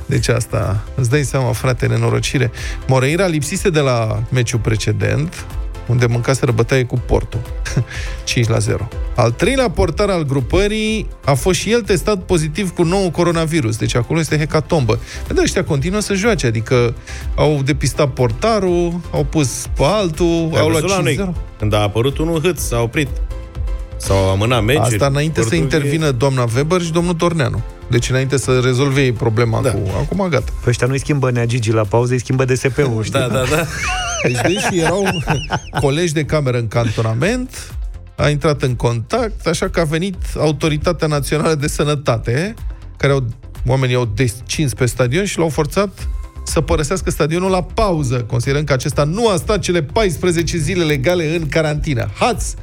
S2: Deci asta, îți dai seama, frate, nenorocire. Moreira lipsise de la meciul precedent, unde mâncaseră bătaie cu Porto. 5 la 0. Al treilea portar al grupării a fost și el testat pozitiv cu nou coronavirus. Deci acolo este hecatombă. Dar ăștia continuă să joace, adică au depistat portarul, au pus pe altul,
S3: Ai
S2: au luat
S3: văzut la
S2: 5
S3: noi, când a apărut unul hâț, s-a oprit. S-au amânat meciuri.
S2: Asta înainte să
S3: Portughe-
S2: intervină doamna Weber și domnul Torneanu. Deci înainte să rezolve ei problema
S3: Da.
S2: cu... Acum gata.
S1: Pe ăștia nu-i schimbă Nea Gigi la pauză, îi schimbă DSP-ul, știi?
S3: Da, da, da.
S2: Deci deși erau colegi de cameră în cantonament, a intrat în contact, așa că a venit Autoritatea Națională de Sănătate, care au, oamenii au descins pe stadion și l-au forțat să părăsească stadionul la pauză, considerând că acesta nu a stat cele 14 zile legale în carantină. Hați!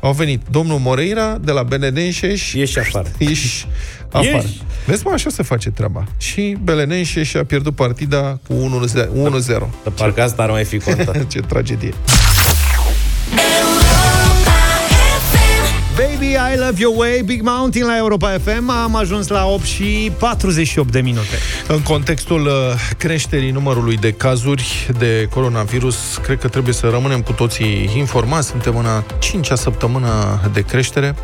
S2: Au venit domnul Moreira de la Benedenșeș
S3: Ieși afară.
S2: Ieși afară.
S3: Ieși.
S2: Vezi, mă, așa se face treaba. Și Belenenșe și-a pierdut partida cu 1-0.
S3: Parcă asta ar mai fi contat.
S2: Ce tragedie.
S1: Baby, I love your way, Big Mountain la Europa FM. Am ajuns la 8 și 48 de minute.
S2: În contextul uh, creșterii numărului de cazuri de coronavirus, cred că trebuie să rămânem cu toții informați. Suntem în a cincea săptămână de creștere.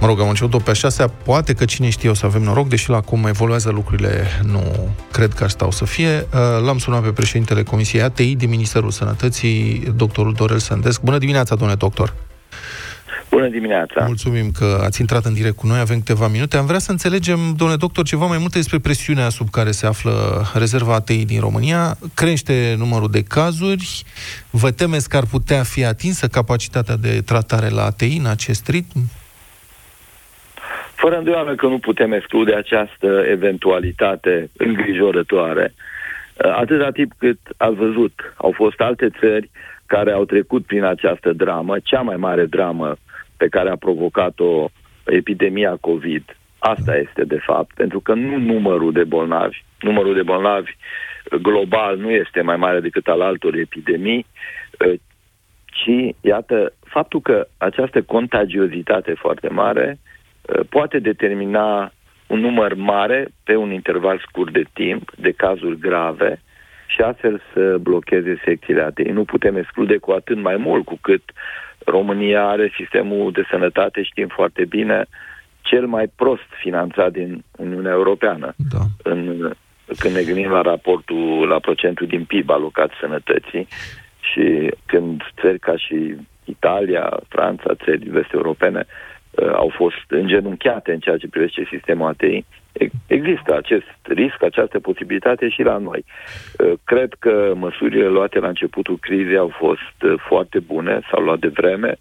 S2: Mă rog, am început-o pe a șasea, poate că cine știe o să avem noroc, deși la cum evoluează lucrurile nu cred că ar stau să fie. Uh, L-am sunat pe președintele Comisiei ATI din Ministerul Sănătății, doctorul Dorel Sândesc. Bună dimineața, domnule doctor!
S5: Bună dimineața!
S2: Mulțumim că ați intrat în direct cu noi, avem câteva minute. Am vrea să înțelegem, domnule doctor, ceva mai multe despre presiunea sub care se află rezerva ATI din România. Crește numărul de cazuri. Vă temeți că ar putea fi atinsă capacitatea de tratare la ATI în acest ritm?
S5: Fără îndoială că nu putem exclude această eventualitate îngrijorătoare. Atâta timp cât ați văzut, au fost alte țări care au trecut prin această dramă, cea mai mare dramă pe care a provocat-o epidemia COVID. Asta este, de fapt, pentru că nu numărul de bolnavi, numărul de bolnavi global nu este mai mare decât al altor epidemii, Și, iată, faptul că această contagiozitate foarte mare uh, poate determina un număr mare pe un interval scurt de timp de cazuri grave și astfel să blocheze secțiile ATI. Nu putem exclude cu atât mai mult cu cât România are sistemul de sănătate, știm foarte bine, cel mai prost finanțat din Uniunea Europeană.
S2: Da.
S5: În, când ne gândim la raportul, la procentul din PIB alocat sănătății și când țări ca și Italia, Franța, țări vest europene uh, au fost îngenunchiate în ceea ce privește sistemul ATI, e- există acest risc, această posibilitate și la noi. Uh, Cred că măsurile luate la începutul crizei au fost uh, foarte bune, s-au luat de vreme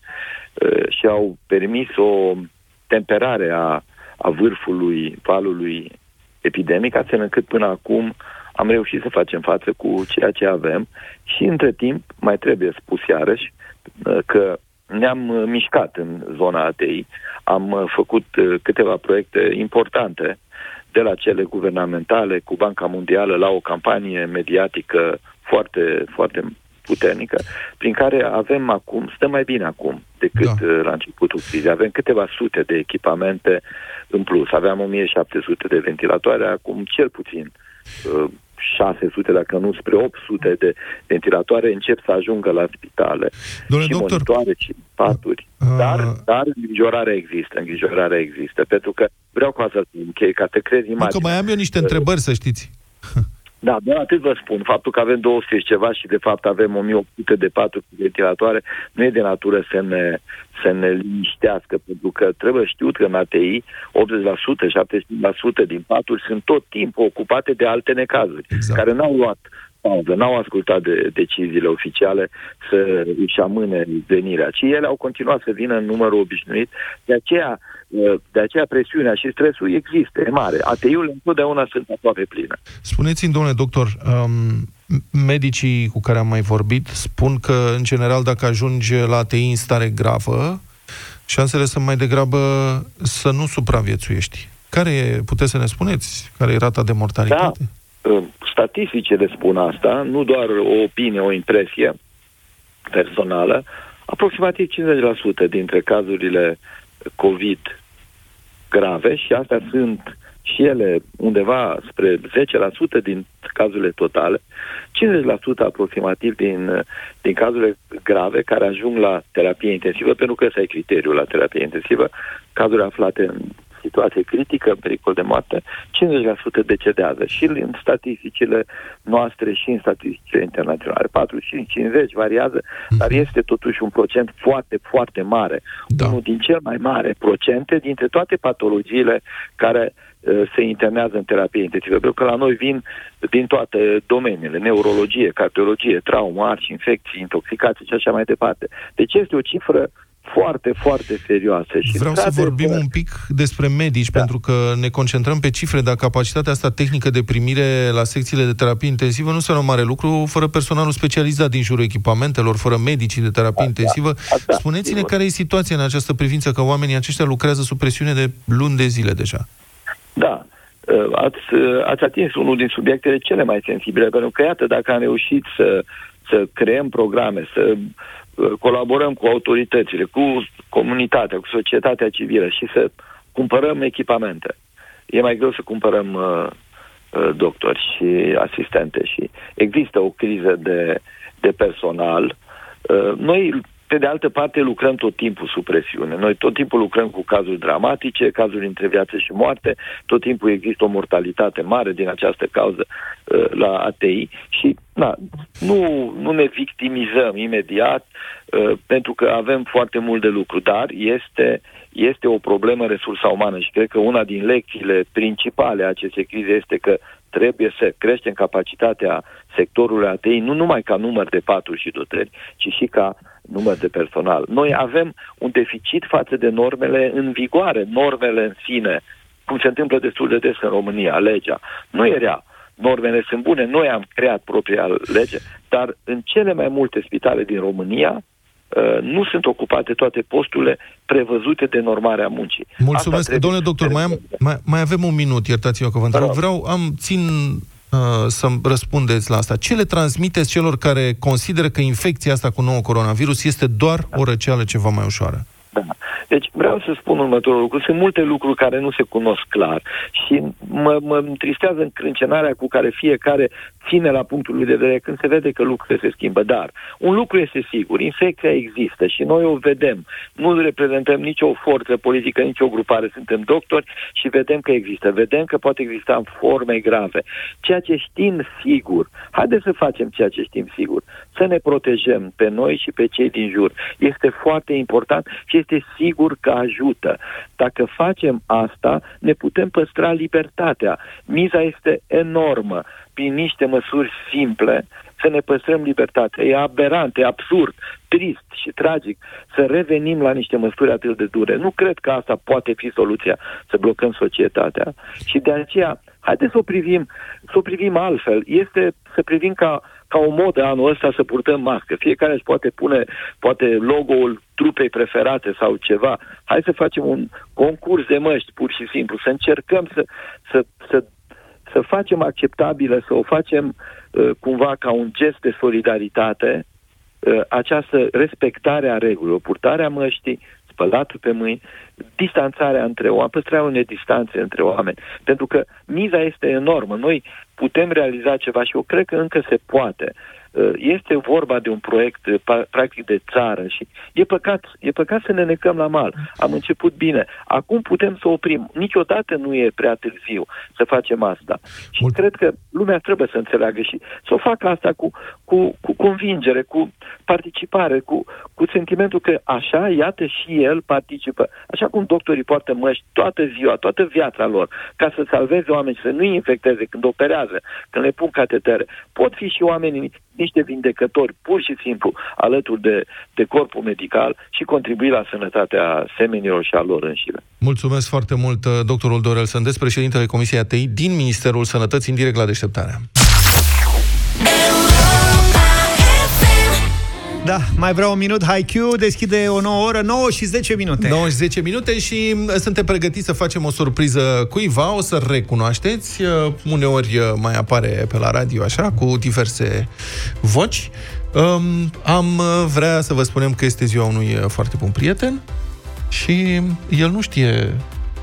S5: uh, și au permis o temperare a, a vârfului valului epidemic, astfel încât până acum am reușit să facem față cu ceea ce avem și între timp mai trebuie spus iarăși uh, că ne-am uh, mișcat în zona ATI, am uh, făcut uh, câteva proiecte importante de la cele guvernamentale cu Banca Mondială la o campanie mediatică foarte, foarte puternică, prin care avem acum, stăm mai bine acum decât
S2: Da.
S5: da. la începutul crizei. Avem câteva sute de echipamente în plus. Aveam 1700 de ventilatoare, acum cel puțin uh, 600, dacă nu spre 800 de ventilatoare încep să ajungă la spitale.
S2: Domnule
S5: și
S2: doctor,
S5: monitoare și paturi.
S2: Uh,
S5: Dar, dar îngrijorarea există, îngrijorarea există. Pentru că vreau ca să închei, ca să crezi
S2: nu că
S5: imaginea.
S2: mai am eu niște întrebări, să știți.
S5: Da, doar atât vă spun. Faptul că avem 200 și ceva și de fapt avem 1800 de paturi cu ventilatoare nu e de natură să ne, să ne liniștească, pentru că trebuie știut că în ATI 80%, 70% din paturi sunt tot timpul ocupate de alte necazuri,
S2: Exact.
S5: care n-au luat pauză, n-au ascultat de deciziile oficiale să își amâne venirea, ci ele au continuat să vină în numărul obișnuit. De aceea, de aceea presiunea și stresul există, e mare. ATI-urile întotdeauna sunt aproape pline.
S2: Spuneți-mi, domnule doctor, um, medicii cu care am mai vorbit spun că, în general, dacă ajungi la ATI în stare gravă, șansele sunt mai degrabă să nu supraviețuiești. Care e, puteți să ne spuneți, care e rata de mortalitate?
S5: Uh, Statisticile spun asta, nu doar o opinie, o impresie personală. Aproximativ 50% dintre cazurile COVID grave și astea sunt și ele undeva spre 10% din cazurile totale, 50% aproximativ din, din cazurile grave care ajung la terapie intensivă, pentru că ăsta e criteriul la terapie intensivă, cazuri aflate în situație critică, pericol de moarte, 50% decedează și în statisticile noastre și în statisticile internaționale. 45-50 variază, dar este totuși un procent foarte, foarte mare.
S2: Da.
S5: Unul din cel mai mare procente dintre toate patologiile care uh, se internează în terapie intensivă, pentru că la noi vin din toate domeniile, neurologie, cardiologie, traumă, arci, infecții, intoxicații și așa mai departe. Deci este o cifră foarte, foarte serioasă. Și
S2: Vreau să
S5: într-adevăr,
S2: vorbim un pic despre medici,
S5: Da.
S2: pentru că ne concentrăm pe cifre, dar capacitatea asta tehnică de primire la secțiile de terapie intensivă nu înseamnă un mare lucru, fără personalul specializat din jurul echipamentelor, fără medicii de terapie intensivă.
S5: asta,
S2: Spuneți-ne
S5: sigur.
S2: care e situația în această privință, că oamenii aceștia lucrează sub presiune de luni de zile deja.
S5: Da. Uh, Ați, uh, ați atins unul din subiectele cele mai sensibile, pentru că, iată, dacă am reușit să, să creăm programe, să uh, colaborăm cu autoritățile, cu comunitatea, cu societatea civilă și să cumpărăm echipamente. E mai greu să cumpărăm uh, uh, doctori și asistente și există o criză de, de personal. Uh, noi, pe de altă parte, lucrăm tot timpul sub presiune. Noi tot timpul lucrăm cu cazuri dramatice, cazuri între viață și moarte, tot timpul există o mortalitate mare din această cauză uh, la ATI și. Na, nu, nu ne victimizăm imediat uh, pentru că avem foarte mult de lucru, dar este, este o problemă resursa umană și cred că una din lecțiile principale a acestei crize este că trebuie să creștem capacitatea sectorului ATI, nu numai ca număr de paturi și dotări, ci și ca număr de personal. Noi avem un deficit față de normele în vigoare, normele în sine, cum se întâmplă destul de des în România, legea. Nu e rea. Normele sunt bune, noi am creat propria lege, dar în cele mai multe spitale din România uh, nu sunt ocupate toate posturile prevăzute de normarea muncii. Asta
S2: Mulțumesc.
S5: trebuie
S2: Domnule
S5: să
S2: doctor,
S5: se
S2: mai, am,
S5: rezolve.
S2: mai, mai avem un minut, iertați-mă că vă întreb.
S5: rog.
S2: Vreau, am, țin uh, să răspundeți la asta. Ce le transmiteți celor care consideră că infecția asta cu nou coronavirus este doar o răceală ceva mai ușoară?
S5: Da. Deci vreau să spun următorul lucru. Sunt multe lucruri care nu se cunosc clar și mă, mă întristează încrâncenarea cu care fiecare ține la punctul lui de vedere când se vede că lucrurile se schimbă. Dar un lucru este sigur, infecția există și noi o vedem. Nu reprezentăm nicio forță politică, nicio grupare, suntem doctori și vedem că există. Vedem că poate exista în forme grave. Ceea ce știm sigur, haideți să facem ceea ce știm sigur, să ne protejăm pe noi și pe cei din jur. Este foarte important și este sigur că ajută. Dacă facem asta, ne putem păstra libertatea. Miza este enormă prin niște măsuri simple, să ne păstrăm libertatea. E aberant, e absurd, trist și tragic să revenim la niște măsuri atât de dure. Nu cred că asta poate fi soluția să blocăm societatea. Și de aceea, haideți să o privim, să o privim altfel. Este să privim ca, ca o modă anul ăsta să purtăm mască. Fiecare își poate pune poate logo-ul trupei preferate sau ceva. Hai să facem un concurs de măști, pur și simplu, să încercăm să, să, să să facem acceptabilă, să o facem uh, cumva ca un gest de solidaritate, uh, această respectare a regulilor, purtarea măștii, spălatul pe mâini, distanțarea între oameni, păstrarea unei distanțe între oameni. Pentru că miza este enormă. Noi putem realiza ceva și eu cred că încă se poate. Uh, este vorba de un proiect uh, practic de țară și e păcat, e păcat să ne necăm la mal. Am început bine. Acum putem să oprim. Niciodată nu e prea târziu să facem asta. Și
S2: Mult.
S5: cred că lumea trebuie să înțeleagă și să o facă asta cu, cu, cu convingere, cu participare, cu, cu sentimentul că așa, iată, și el participă. Așa cum doctorii poartă măști toată ziua, toată viața lor, ca să salveze oameni și să nu-i infecteze când operează, când le pun catetere. Pot fi și oamenii niște vindecători, pur și simplu, alături de, de corpul medical și contribui la sănătatea semenilor și a lor înșire.
S2: Mulțumesc foarte mult, uh, doctorul Dorel Sândes, președintele Comisiei ATI din Ministerul Sănătății, în direct la deșteptarea.
S1: Da, mai vreau un minut. HiQ deschide o nouă oră, 9 și 10 minute.
S2: 90 10 minute și uh, suntem pregătiți să facem o surpriză cuiva, o să recunoașteți. Uh, Uneori uh, mai apare pe la radio așa, cu diverse voci. Um, am uh, vrea să vă spunem că este ziua unui uh, foarte bun prieten și el nu știe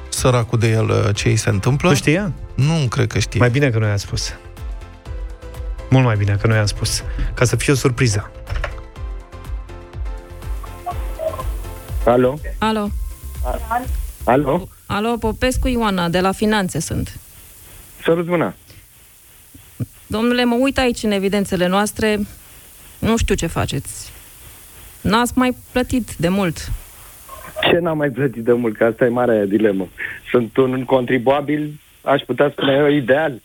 S2: săracul de el uh, ce îi se întâmplă.
S1: Nu știa?
S2: Nu cred că știe.
S1: Mai bine că noi am spus. Mult mai bine că noi am spus. Ca să fie o surpriză.
S6: Alo?
S7: Alo,
S6: Alo?
S7: alo, Popescu Ioana, de la Finanțe sunt.
S6: Sărut mâna.
S7: Domnule, mă uit aici în evidențele noastre, nu știu ce faceți. N-ați mai plătit de mult.
S6: Ce n-am mai plătit de mult? Că asta e marea dilemă. Sunt un contribuabil, aș putea spune eu, ideal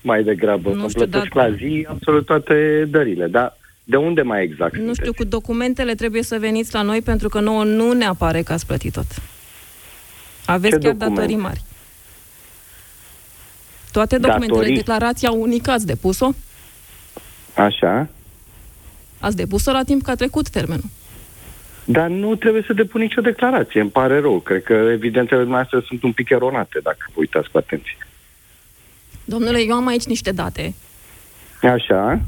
S6: mai degrabă.
S7: Nu
S6: Îmi
S7: știu,
S6: plătesc
S7: dar-
S6: la zi absolut toate dările. Dar de unde mai exact?
S7: Nu știu,
S6: sunteți?
S7: cu documentele trebuie să veniți la noi pentru că nouă nu ne apare că ați plătit tot. Aveți
S6: Ce
S7: chiar
S6: document?
S7: datorii mari. Toate documentele,
S6: Datorii?
S7: declarația unică ați depus-o?
S6: Așa.
S7: Ați depus-o la timp că a trecut termenul.
S6: Dar nu trebuie să depun nicio declarație, îmi pare rău. Cred că evidențele noastre sunt un pic eronate, dacă vă uitați cu atenție.
S7: Domnule, eu am aici niște date
S6: Așa.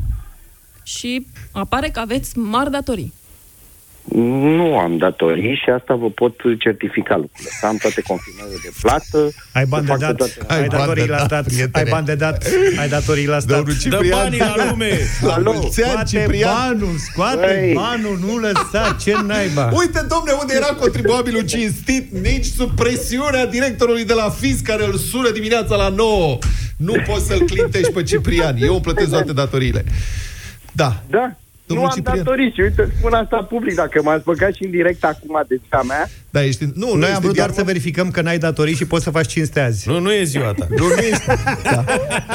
S7: Și apare că aveți mari datorii.
S6: Nu am datorii și asta vă pot certifica lucrurile. Să am toate confirmările de plată.
S1: Ai bani
S6: să
S1: de
S6: fac
S1: dat,
S6: toate-
S1: ai
S2: Ai bani
S1: datorii
S2: de
S1: la
S2: dat,
S1: stat,
S2: prietene.
S1: ai bani de dat, ai datorii la stat.
S2: Domnul
S3: Dă
S2: Ciprian,
S3: banii la lume!
S2: la
S6: Alo.
S2: mulți ani,
S1: Scoate
S2: Ciprian.
S1: banul, scoate
S6: Băi.
S1: banul, nu lăsa, ce naiba.
S2: Uite, domne, unde era contribuabilul cinstit, nici sub presiunea directorului de la FIS care îl sună dimineața la 9. Nu poți să-l clintești pe Ciprian. Eu îmi plătesc toate datoriile. Da.
S6: Da.
S2: Domnul
S6: nu am
S2: Ciprian.
S6: datorii și uite, spun asta public. Dacă m-ați băgat și în direct acum de ziua mea,
S2: Da, ești... Nu, nu
S1: Noi
S2: este
S1: am vrut doar
S2: diarmă.
S1: să verificăm că n-ai datorii și poți să faci cinste azi.
S3: Nu, nu e ziua ta.
S2: Nu, nu ești. Da.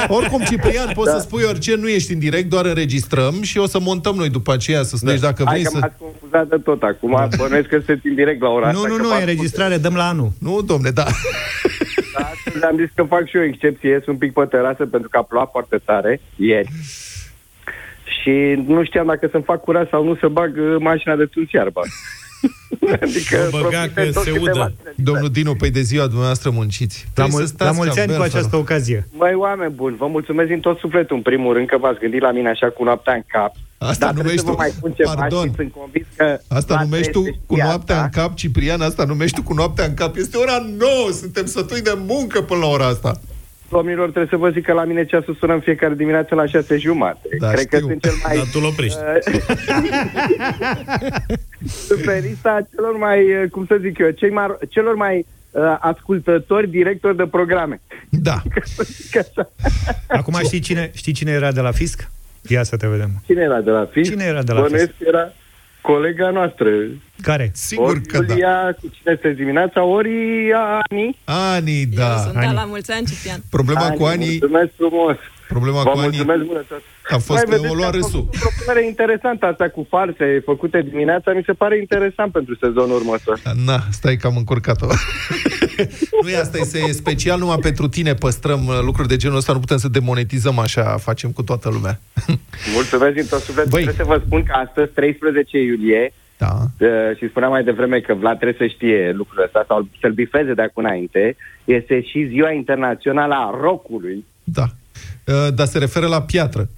S2: Oricum, Ciprian, poți
S6: Da.
S2: să spui orice, nu ești în direct, doar înregistrăm și o să montăm noi după aceea să deci dacă
S6: hai
S2: vrei
S6: că
S2: să...
S6: m-ați confuzat de tot acum. Bănuiesc că sunteți în direct la ora
S1: Nu,
S6: asta.
S1: nu,
S6: că
S1: nu,
S6: fac
S1: e înregistrare, dăm la anul.
S2: Nu, domne, da.
S6: Da, astăzi am zis că fac și eu excepție, ies un pic pe terasă pentru că a plouat foarte tare ieri. Și nu știam dacă să-mi fac curat sau nu să bag uh, mașina de tuns iarba. adică
S3: Mă băga
S6: profite
S3: că
S6: tot
S3: se
S6: câteva
S3: udă.
S6: zile.
S2: Domnul Dinu, pe de ziua dumneavoastră munciți.
S1: La,
S2: Trebuie
S1: mul-
S2: să stați
S1: la mulți
S2: ca
S1: ani cu
S2: Belfaru.
S1: această ocazie.
S6: Măi, oameni buni, vă mulțumesc din tot sufletul, în primul rând, că v-ați gândit la mine așa cu noaptea în cap.
S2: Asta
S6: Dar trebuie
S2: numești
S6: să vă
S2: tu-
S6: mai spun ceva
S2: Pardon.
S6: și sunt convins că...
S2: Asta
S6: la
S2: numești tu
S6: trei
S2: cu
S6: știa
S2: noaptea
S6: asta.
S2: în cap, Ciprian, asta numești tu cu noaptea în cap. Este ora 9, suntem sătui de muncă până la ora asta.
S6: Domnilor, trebuie să vă zic că la mine ceasul sună în fiecare dimineață la șase jumate.
S2: Da,
S6: Cred că
S2: știu.
S6: sunt cel mai...
S3: Dar tu îl oprești.
S6: sunt pe lista celor mai, uh, cum să zic eu, cei mai, celor mai uh, ascultători, directori de programe.
S2: Da.
S6: Că așa.
S1: Acum știi cine, știi cine era de la fisc? Ia să te vedem.
S6: Cine era de la FIS?
S1: Cine era de la
S6: Bănuiesc
S1: FIS?
S6: că era colega noastră.
S1: Care?
S2: Sigur
S6: ori
S2: că da.
S6: Iulia, cu cine este dimineața, ori Ani.
S2: Ani,
S7: Eu
S2: da.
S7: sunt
S1: Ani.
S7: de la mulți ani, Ciprian.
S2: Problema cu Ani,
S6: Mulțumesc frumos.
S2: problema
S6: Vă
S2: cu Ani
S6: mulțumesc mult tot.
S2: a fost că o lua
S6: ați
S2: râsul.
S6: făcut o propunere interesantă asta cu farse făcute dimineața. Mi se pare interesant pentru sezonul următor.
S2: Na, stai că am încurcat-o. nu e asta, este special numai pentru tine, păstrăm uh, lucruri de genul ăsta, nu putem să demonetizăm așa, facem cu toată lumea.
S6: Mulțumesc din tot sufletul.
S2: Băi.
S6: Trebuie să vă spun că astăzi, 13 iulie,
S2: Da.
S6: uh, și spuneam mai devreme că Vlad trebuie să știe lucrul ăsta sau să-l bifeze de acum înainte, este și ziua internațională a rockului.
S2: Da. Uh, dar se referă la piatră.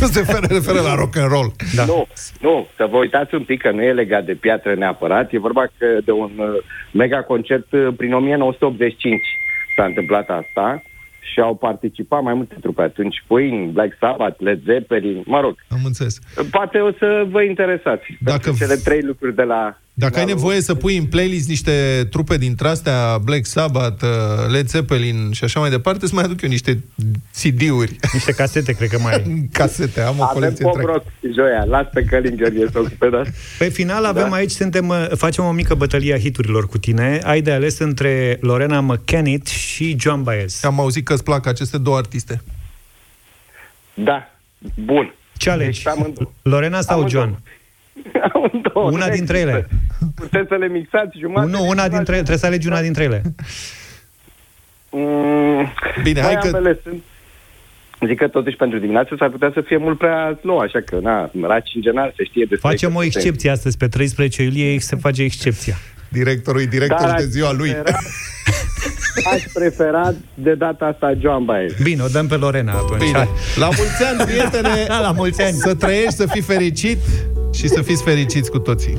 S2: nu se referă, referă la rock and roll.
S1: Da.
S6: Nu, nu, să vă uitați un pic că nu e legat de piatră neapărat, e vorba că de un uh, mega concert uh, prin 1985 s-a întâmplat asta și au participat mai multe trupe atunci, Queen, Black Sabbath, Led Zeppelin, mă rog,
S2: Am înțeles.
S6: poate o să vă interesați
S2: Dacă
S6: pentru
S2: v-
S6: cele trei lucruri de la...
S2: Dacă ai
S6: la-
S2: nevoie să pui în playlist niște trupe dintre astea, Black Sabbath, uh, Led Zeppelin și așa mai departe, să mai aduc eu niște CD-uri,
S1: Niște casete, cred că mai ai.
S2: casete, am o
S6: Avem
S2: colecție
S6: pop
S2: întreagă.
S6: rock, Joia, las pe Călin Gheorghe să ocupe de asta.
S1: Pe final avem
S6: Da.
S1: aici, suntem, uh, facem o mică bătălie a hiturilor cu tine. Ai de ales între Lorena McKennitt și John Baez.
S2: Am auzit că îți plac aceste două artiste.
S6: Da, bun.
S1: Ce alegi?
S6: Deci pe amândouă.
S1: Lorena sau
S6: Amândouă.
S1: John?
S6: Amândouă,
S1: Una
S6: nu
S1: dintre ele.
S6: există. Puteți să le mixați jumătate.
S1: Nu, una dintre ele. Trebuie să alegi una dintre ele.
S6: Mm,
S2: Bine, hai că-
S6: ambele sunt. Zic că totuși pentru dimineață s-ar putea să fie mult prea slow, așa că, na, raci în general se știe despre...
S1: Facem o
S6: că-
S1: excepție astăzi, pe 13 iulie se face excepția.
S2: Directorul e director
S6: Dar
S2: de
S6: aș
S2: ziua lui.
S6: prefera- Aș prefera de data asta Joan Baez.
S1: Bine, o dăm pe Lorena atunci.
S2: Bine.
S1: Hai.
S2: La mulți ani, prietene!
S1: La mulți ani.
S2: Să trăiești, să fii fericit și să fiți fericiți cu toții.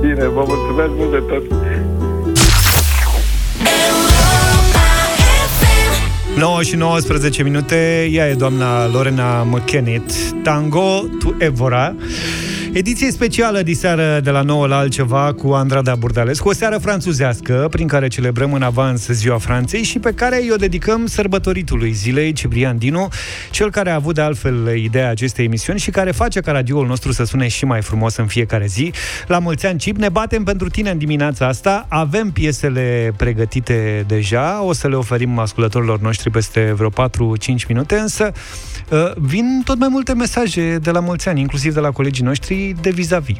S6: Bine, vă mulțumesc mult de tot.
S1: 9 și 19 minute, ea e doamna Lorena McKennitt, Tango tu Evora. Ediție specială diseară de la 9 la altceva cu Andrada Burdalescu, o seară franțuzească prin care celebrăm în avans ziua Franței și pe care îi o dedicăm sărbătoritului zilei, Ciprian Dinu, cel care a avut de altfel ideea acestei emisiuni și care face ca radioul nostru să sune și mai frumos în fiecare zi. La mulți ani, Cip, ne batem pentru tine în dimineața asta, avem piesele pregătite deja, o să le oferim ascultătorilor noștri peste vreo 4-5 minute, însă uh, vin tot mai multe mesaje de la mulți ani, inclusiv de la colegii noștri de vis-a-vis.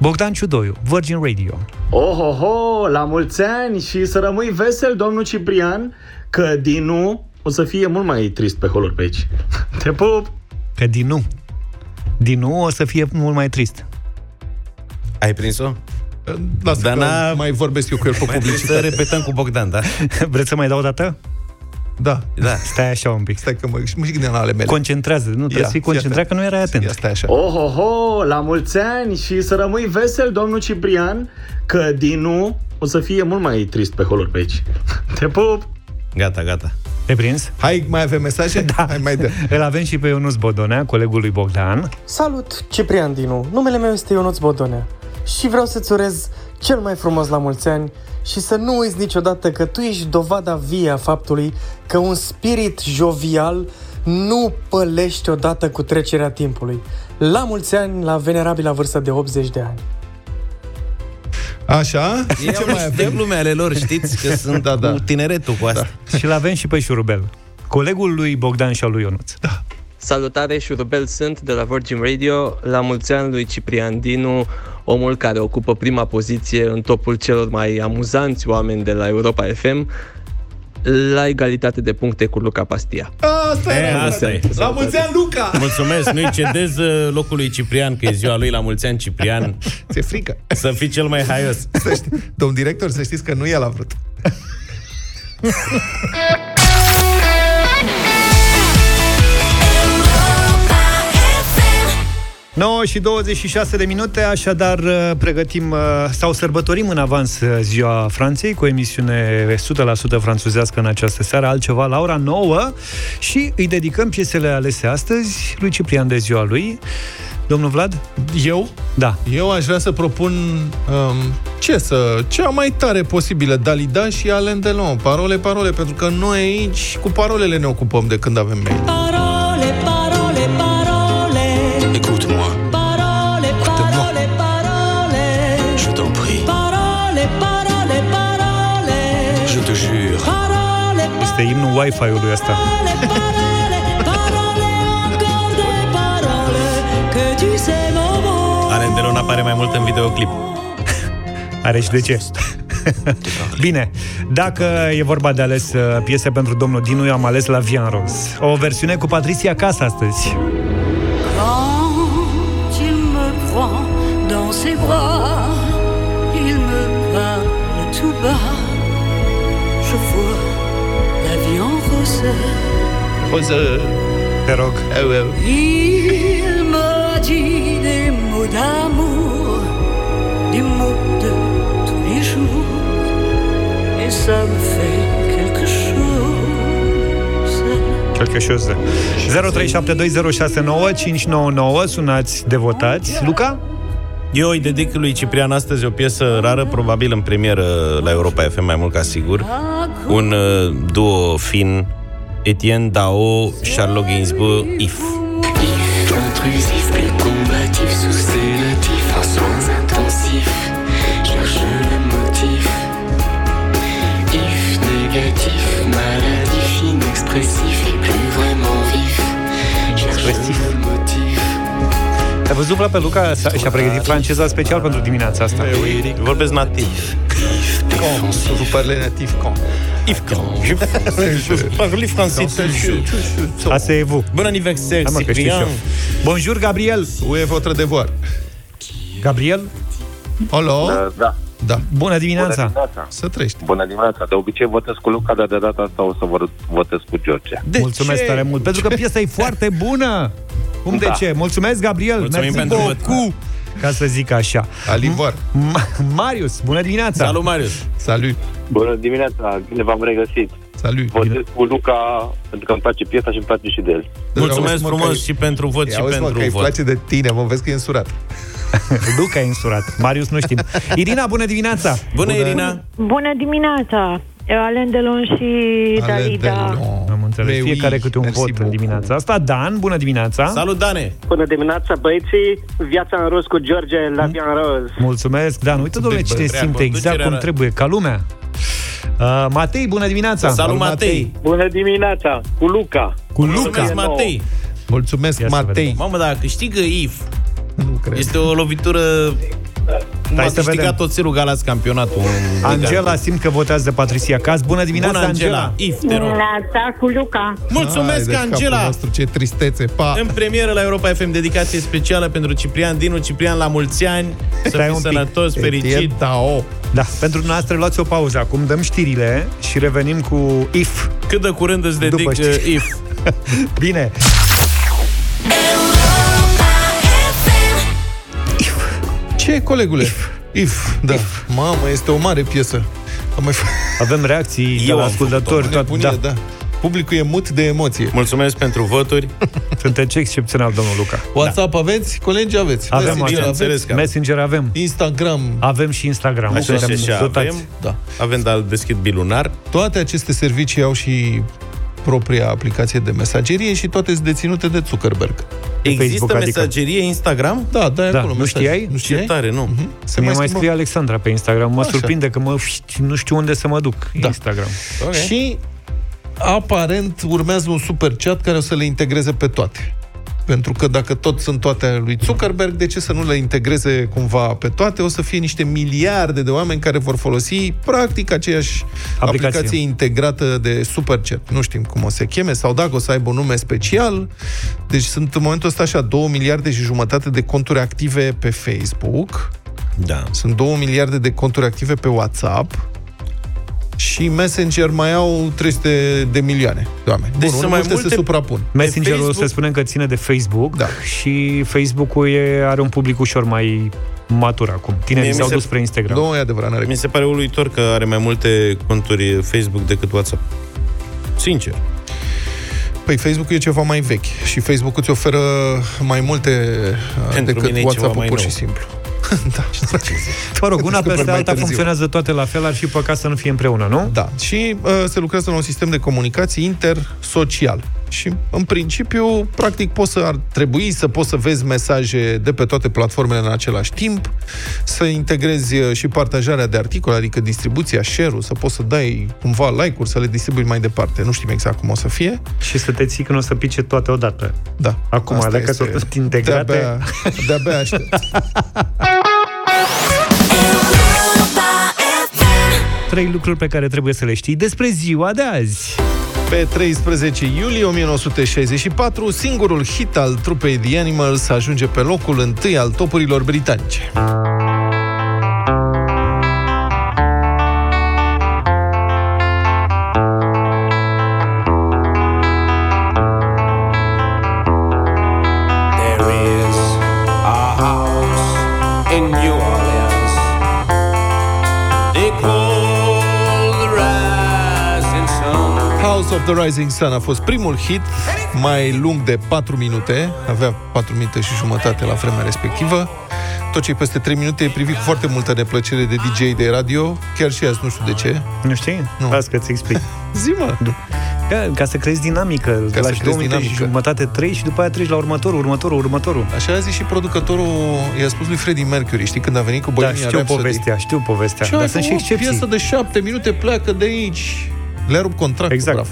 S1: Bogdan Ciudoiu, Virgin Radio.
S8: Ohoho, la mulți ani și să rămâi vesel, domnul Ciprian, că Dinu o să fie mult mai trist pe holuri pe aici. Te pup!
S1: Că din nu. Din nu o să fie mult mai trist.
S3: Ai prins-o?
S2: Lasă
S3: Dar
S2: că
S3: n-a-
S2: mai vorbesc eu cu el pe
S3: Mai trebuie să
S2: publicitate.
S3: repetăm cu Bogdan, da?
S1: Vreți să mai dau o dată?
S2: Da.
S3: Da.
S1: Stai așa un pic.
S2: Stai că mă, mă și gândeam la ale mele.
S1: Concentrează, nu trebuie
S2: Ia,
S1: să fii
S2: fii
S1: concentrat
S2: atent.
S1: că nu erai
S2: Ia
S1: atent.
S2: stai așa.
S8: Ohoho, la mulți ani și să rămâi vesel, domnul Ciprian, că Dinu o să fie mult mai trist pe holuri pe aici. Te pup!
S3: Gata, gata.
S1: Te prins?
S2: Hai, mai avem mesaje? Da. Hai, mai dă.
S1: Îl avem și pe Ionuț Bodonea, colegul lui Bogdan.
S9: Salut, Ciprian Dinu. Numele meu este Ionuț Bodonea și vreau să-ți urez cel mai frumos la mulți ani și să nu uiți niciodată că tu ești dovada vie a faptului că un spirit jovial nu pălește odată cu trecerea timpului. La mulți ani, la venerabila vârstă de 80 de ani.
S2: Așa?
S3: Ei au niște glume ale lor, știți? Că sunt
S2: Da,
S3: da,
S2: da.
S3: cu tineretul cu asta.
S1: Și îl avem și pe Șurubel, colegul lui Bogdan și al lui Ionuț. Da.
S10: Salutare, Șurubel sunt de la Virgin Radio. La mulți ani lui Ciprian Dinu, omul care ocupă prima poziție în topul celor mai amuzanți oameni de la Europa FM. la egalitate de puncte cu Luca Pastia.
S2: Asta
S3: E,
S2: era,
S3: asta e.
S2: La mulți ani, Luca!
S3: Mulțumesc, nu-i cedez uh, locul lui Ciprian, că e ziua lui la mulți ani, Ciprian.
S2: Ți-e frică.
S3: Să fii cel mai haios.
S2: Să știi, domn director, să știți că nu el a vrut.
S1: 9 și 26 de minute, așadar uh, pregătim uh, sau sărbătorim în avans uh, ziua Franței cu o emisiune 100% franțuzească în această seară, altceva la ora 9 și îi dedicăm piesele alese astăzi lui Ciprian de ziua lui. Domnul Vlad?
S2: Eu?
S1: Da.
S2: Eu aș vrea să propun um, ce să, cea mai tare posibilă, Dalida și Alain Delon. Parole, parole, pentru că noi aici cu parolele ne ocupăm de când avem mail.
S4: Parole,
S1: Este imnul Wi-Fi-ului ăsta.
S4: parole, parole, parole, encore des paroles que tu sais mon mot.
S3: Alain Delon apare mai mult în videoclip.
S1: Are și de ce. Bine, dacă e vorba de ales uh, piese pentru domnul Dinu, eu am ales la Vian Rose. O versiune cu Patricia Casa astăzi. Te rog.
S4: Il me dit des mots d'amour, des mots de tous les jours, et ça me fait quelque chose.
S1: Quelque chose. 0372069599 Sunați de votați. Luca?
S3: Eu îi dedic lui Ciprian astăzi o piesă rară, probabil în premieră la Europa FM, mai mult ca sigur. Un uh, duo fin, Etienne Dao, Charlotte Gainsbourg, If.
S11: Intrusif, puis combatif, sous sédatif, en soins intensifs. Cherche le motif. If négatif, maladif, inexpressif et plus vraiment vif. Cherche le motif.
S1: Ai văzut, Vlad, pe Luca? Și-a pregătit franceza special pentru dimineața asta.
S3: Vorbesc nativ.
S2: Vous parlez natif quand?
S3: If quand? Je, je parle français toujours.
S1: Asta e vous.
S3: Bon anniversaire,
S1: Hai mă, că știu și
S3: Ciprian.
S1: eu. Bonjour, Gabriel.
S2: Où est votre devoir?
S1: Gabriel?
S2: Alo?
S5: Da.
S2: Da.
S1: Bună dimineața.
S5: dimineața.
S2: Să trăiești.
S5: Bună dimineața. De obicei votez cu Luca, dar de data asta o să vă votez cu George.
S3: De
S1: Mulțumesc
S3: ce?
S1: tare mult, pentru că piesa e foarte bună. Cum de
S5: Da.
S1: ce? Mulțumesc, Gabriel.
S3: Mulțumim
S1: Merci
S3: pentru
S1: beaucoup. Ca să zic așa.
S2: Alivoar.
S1: Ma- Marius, bună dimineața.
S3: Salut, Marius.
S2: Salut.
S5: Bună dimineața, bine v-am regăsit.
S2: Salut.
S5: Votez cu Luca pentru că îmi place piesa și îmi place și de el.
S3: Mulțumesc
S2: Auzi, mă,
S3: frumos
S2: că-
S3: și pentru vot
S2: Ia
S3: și
S2: auzi, mă,
S3: pentru
S2: că îi
S3: vot.
S2: place de tine, mă, vezi că e însurat.
S1: Luca e însurat. Marius nu știm. Irina, bună dimineața.
S3: Bună, Irina.
S12: Bună dimineața! Alain Delon și
S2: Alain
S12: Dalida.
S2: Delon.
S1: Am înțeles.
S2: Mais oui,
S1: Fiecare câte un
S2: merci
S1: vot în
S2: beaucoup.
S1: dimineața asta. Dan, bună dimineața.
S3: Salut, Dane.
S6: Bună dimineața, băieții! Viața în roz cu George la Vian Roz.
S1: Mulțumesc, Dan. Uite, domnule, cine
S3: Vrea
S1: simte exact
S3: conducerea
S1: cum
S3: la-
S1: trebuie, ca lumea. Uh, Matei, bună dimineața.
S3: Salut, Matei.
S5: Bună dimineața, cu Luca.
S1: Cu
S3: Mulțumesc,
S1: Luca.
S3: Matei.
S2: Mulțumesc,
S1: Ia să
S2: Matei.
S3: Mamă, dacă câștigă If,
S2: Nu cred.
S3: este o lovitură... Cum
S1: Hai
S3: a
S1: să vedem.
S3: câștigat oțelul Galați campionatul. în
S1: Angela,
S3: Liga.
S1: simt că votează Patricia Caz. Bună dimineața,
S3: Bună, Angela.
S1: Angela.
S3: If, te rog.
S12: Dimineața cu Luca.
S3: Mulțumesc,
S2: Hai de capul
S3: Angela.
S2: Nostru, ce tristețe. Pa.
S3: În premieră la Europa FM, dedicație specială pentru Ciprian Dinu. Ciprian, la mulți ani, să
S1: Stai
S3: fii
S1: un pic.
S3: sănătos, fericit.
S2: Etienne Dao.
S1: Da, pentru noastră luați o pauză acum, dăm știrile și revenim cu IF.
S3: Cât de curând îți dedic
S1: După știri.
S3: uh, If.
S1: Bine,
S2: Ce, colegule? If. Da. Mamă, este o mare piesă. Am mai f-
S1: avem reacții de
S3: Eu
S1: la
S3: am
S1: ascultători.
S2: o
S1: Tot,
S2: nebunie,
S1: da.
S2: da. Publicul e mut de emoție.
S3: Mulțumesc pentru voturi.
S1: Sunteți excepțional, domnul Luca.
S2: WhatsApp aveți? Colegi aveți?
S1: Avem
S2: Messenger
S1: WhatsApp.
S3: bineînțeles că-
S1: Messenger avem.
S2: Instagram.
S1: Avem și Instagram.
S3: Așa și
S1: Suntem
S3: așa
S1: dotați.
S3: avem.
S2: Da.
S3: Avem de deschid bilunar.
S2: Toate aceste servicii au și propria aplicație de mesagerie și toate sunt deținute de Zuckerberg.
S3: Există
S1: Facebook, adică.
S3: mesagerie Instagram?
S2: Da, da,
S1: Da,
S2: acolo
S1: nu
S2: mesaj.
S1: știai?
S2: Nu
S3: Ce
S2: știai?
S3: tare, nu.
S2: Se
S1: Mie mai
S2: schimbă.
S1: scrie Alexandra pe Instagram. Mă
S2: Așa.
S1: surprinde că mă, nu știu unde să mă duc.
S2: Da.
S1: Instagram.
S3: Ok.
S2: Și aparent urmează un super chat care o să le integreze pe toate. Pentru că dacă tot sunt toate ale lui Zuckerberg, de ce să nu le integreze cumva pe toate? O să fie niște miliarde de oameni care vor folosi practic aceeași aplicație, aplicație integrată de Superchat. Nu știm cum o să se cheme, sau dacă o să aibă un nume special. Deci sunt în momentul ăsta așa 2 miliarde și jumătate de conturi active pe Facebook.
S3: Da.
S2: Sunt 2 miliarde de conturi active pe WhatsApp și Messenger mai au 300 de milioane de oameni.
S3: Deci
S2: Bun,
S3: sunt
S2: mai
S3: mai
S2: multe
S3: multe
S2: se suprapun.
S1: Messengerul
S3: Facebook-
S1: se spune că ține de Facebook
S2: Da.
S1: și Facebook-ul e, are un public ușor mai matur acum.
S3: Mie
S1: Tinerii
S3: mi
S1: s-au
S3: se-
S1: dus spre Instagram.
S2: Nu, e adevărat, n-are
S3: Mi se pare uluitor că are mai multe conturi Facebook decât WhatsApp. Sincer.
S2: Păi Facebook e ceva mai vechi și Facebook îți oferă mai multe uh,
S3: Pentru
S2: decât
S3: mine e ceva
S2: WhatsApp-ul
S3: mai
S2: pur
S3: nou.
S2: și simplu. da.
S1: Mă rog, una
S2: Descoperi
S1: peste
S2: mai
S1: alta
S2: târziu.
S1: funcționează toate la fel, ar fi păcat să nu fie împreună, nu?
S2: Da. Și uh, se lucrează la un sistem de comunicații intersocial. Și, în principiu, practic, poți să, ar trebui să poți să vezi mesaje de pe toate platformele în același timp, să integrezi uh, și partajarea de articole, adică distribuția, share-ul, să poți să dai cumva like-uri, să le distribui mai departe. Nu știm exact cum o să fie.
S1: Și să te ții când o să pice toate odată.
S2: Da.
S1: Acum,
S2: Asta
S1: dacă
S2: este-
S1: sunt integrate...
S2: De-abia, de-abia aștept.
S1: Trei lucruri pe care trebuie să le știi despre ziua de azi.
S2: Pe 13 iulie 1964, singurul hit al trupei The Animals ajunge pe locul întâi al topurilor britanice. Of the Rising Sun a fost primul hit mai lung de 4 minute, avea 4 minute și jumătate la vremea respectivă. Tot ce e peste 3 minute e privit cu foarte multă neplăcere de DJ de radio, chiar și azi, nu știu de ce.
S1: Nu știi?
S2: Nu.
S1: Las că-ți explic.
S2: Zi, mă!
S1: Ca, ca să crezi dinamică. Ca
S2: să
S1: la
S2: crezi
S1: două minute și
S2: dinamică.
S1: jumătate, trei și după aia treci la următorul, următorul, următorul.
S2: Așa a zis și producătorul, i-a spus lui Freddie Mercury, știi, când a venit cu
S1: Da,
S2: Bohemian
S1: știu
S2: Rhapsody.
S1: povestea, știu povestea.
S2: Ce
S1: Dar
S2: ai
S1: sunt și
S2: făcut?
S1: excepții.
S2: Piesă de șapte minute pleacă de aici. Le-a rupt contractul,
S1: Exact.
S2: Bravo.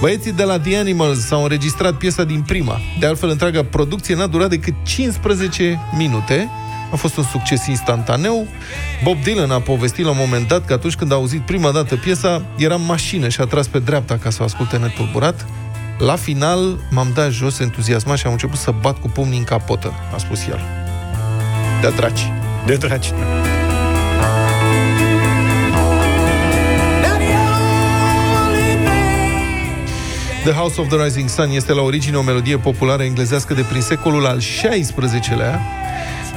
S2: Băieții de la The Animals s-au înregistrat piesa din prima. De altfel, întreaga producție n-a durat decât 15 minute. A fost un succes instantaneu. Bob Dylan a povestit la un moment dat că atunci când a auzit prima dată piesa, era în mașină și a tras pe dreapta ca să o asculte netulburat. La final m-am dat jos entuziasmat și am început să bat cu pumnii în capotă, a spus el. De draci.
S1: De dragi.
S2: The House of the Rising Sun este la origine o melodie populară englezească de prin secolul al XVI-lea.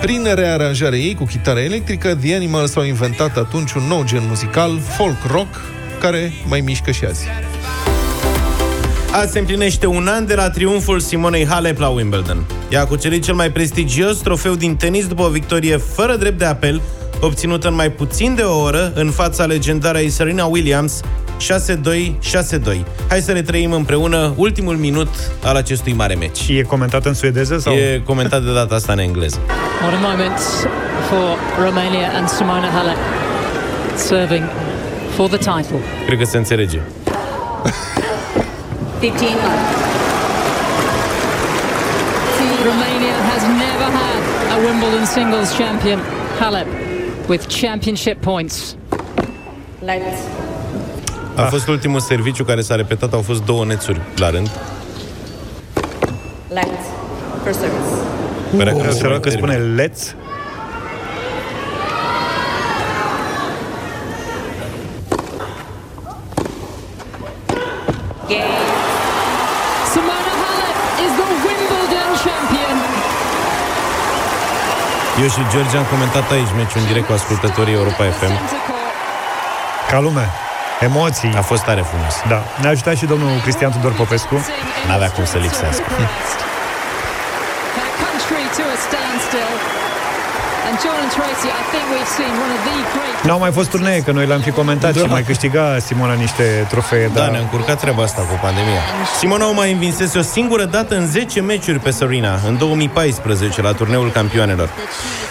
S2: Prin rearanjarea ei cu chitară electrică, The Animals au inventat atunci un nou gen muzical, folk rock, care mai mișcă și azi.
S3: Azi se împlinește un an de la triumful Simonei Halep la Wimbledon. Ea a cucerit cel mai prestigios trofeu din tenis după o victorie fără drept de apel, obținută în mai puțin de o oră în fața legendarei Serena Williams, 6-2, 6-2. Hai să ne trăim împreună ultimul minut al acestui mare meci.
S1: E comentat în suedeză sau?
S3: E comentat de data asta în engleză.
S13: What a moment for Romania and Simona Halep serving for the title.
S3: Cred că se înțelege.
S13: 15 Romania has never had a Wimbledon singles champion, Halep, with championship points. Let's
S3: A fost ultimul serviciu care s-a repetat, au fost două nețuri la rând.
S13: Let's first service.
S3: Părea
S1: Uh,
S3: că
S1: se
S3: se
S1: rog că
S3: termină.
S1: spune let's.
S13: Simona Halep is the Wimbledon champion.
S3: Eu și George am comentat aici meciul în direct cu ascultătorii Europa FM.
S1: Ca lume. Emoții.
S3: A fost tare frumos.
S1: Da. Ne-a ajutat și domnul Cristian Tudor Popescu.
S3: N-avea cum să lipsească.
S13: Her country to a standstill And John and Tracy, I think we've seen one of the great
S1: N-au mai fost turnee, că noi le-am fi comentat da. și mai câștiga Simona niște trofee.
S3: Da,
S1: dar-
S3: ne-a încurcat treaba asta cu pandemia. Simona o mai învinsese o singură dată în 10 meciuri pe Serena, în 2014, la turneul campioanelor.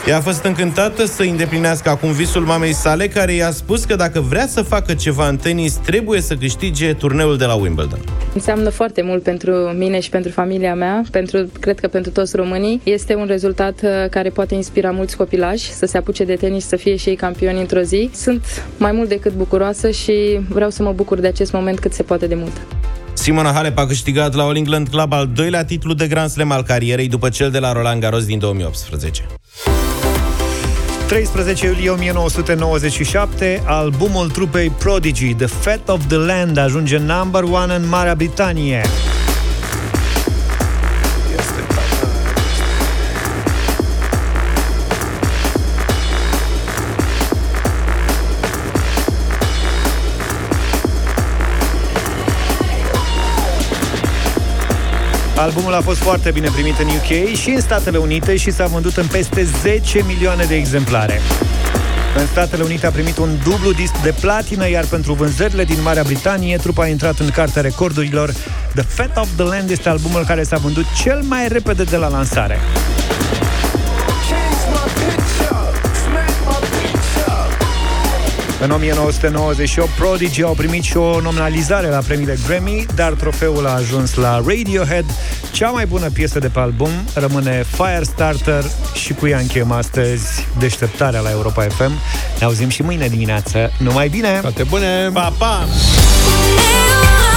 S3: Ea a fost încântată să îndeplinească acum visul mamei sale, care i-a spus că dacă vrea să facă ceva în tenis, trebuie să câștige turneul de la Wimbledon.
S14: Înseamnă foarte mult pentru mine și pentru familia mea, pentru, cred că pentru toți românii. Este un rezultat uh, care poate inspira mulți copilași să se apuce de tenis, să fie și ei campioni într-o zi. Sunt mai mult decât bucuroasă și vreau să mă bucur de acest moment cât se poate de mult.
S3: Simona Halep a câștigat la All England Club al doilea titlu de Grand Slam al carierei după cel de la Roland Garros din 2018.
S1: 13 iulie 1997, albumul trupei Prodigy, The Fat of the Land, ajunge number one în Marea Britanie. Albumul a fost foarte bine primit în UK și în Statele Unite și s-a vândut în peste 10 milioane de exemplare. În Statele Unite a primit un dublu disc de platină, iar pentru vânzările din Marea Britanie, trupa a intrat în cartea recordurilor. The Fat of the Land este albumul care s-a vândut cel mai repede de la lansare. În 1998, Prodigy au primit și o nominalizare la premiile Grammy, dar trofeul a ajuns la Radiohead. Cea mai bună piesă de pe album rămâne Firestarter și cu ea încheiem astăzi deșteptarea la Europa FM. Ne auzim și mâine dimineață. Numai bine!
S2: Toate bune!
S3: Pa, pa!
S11: Neon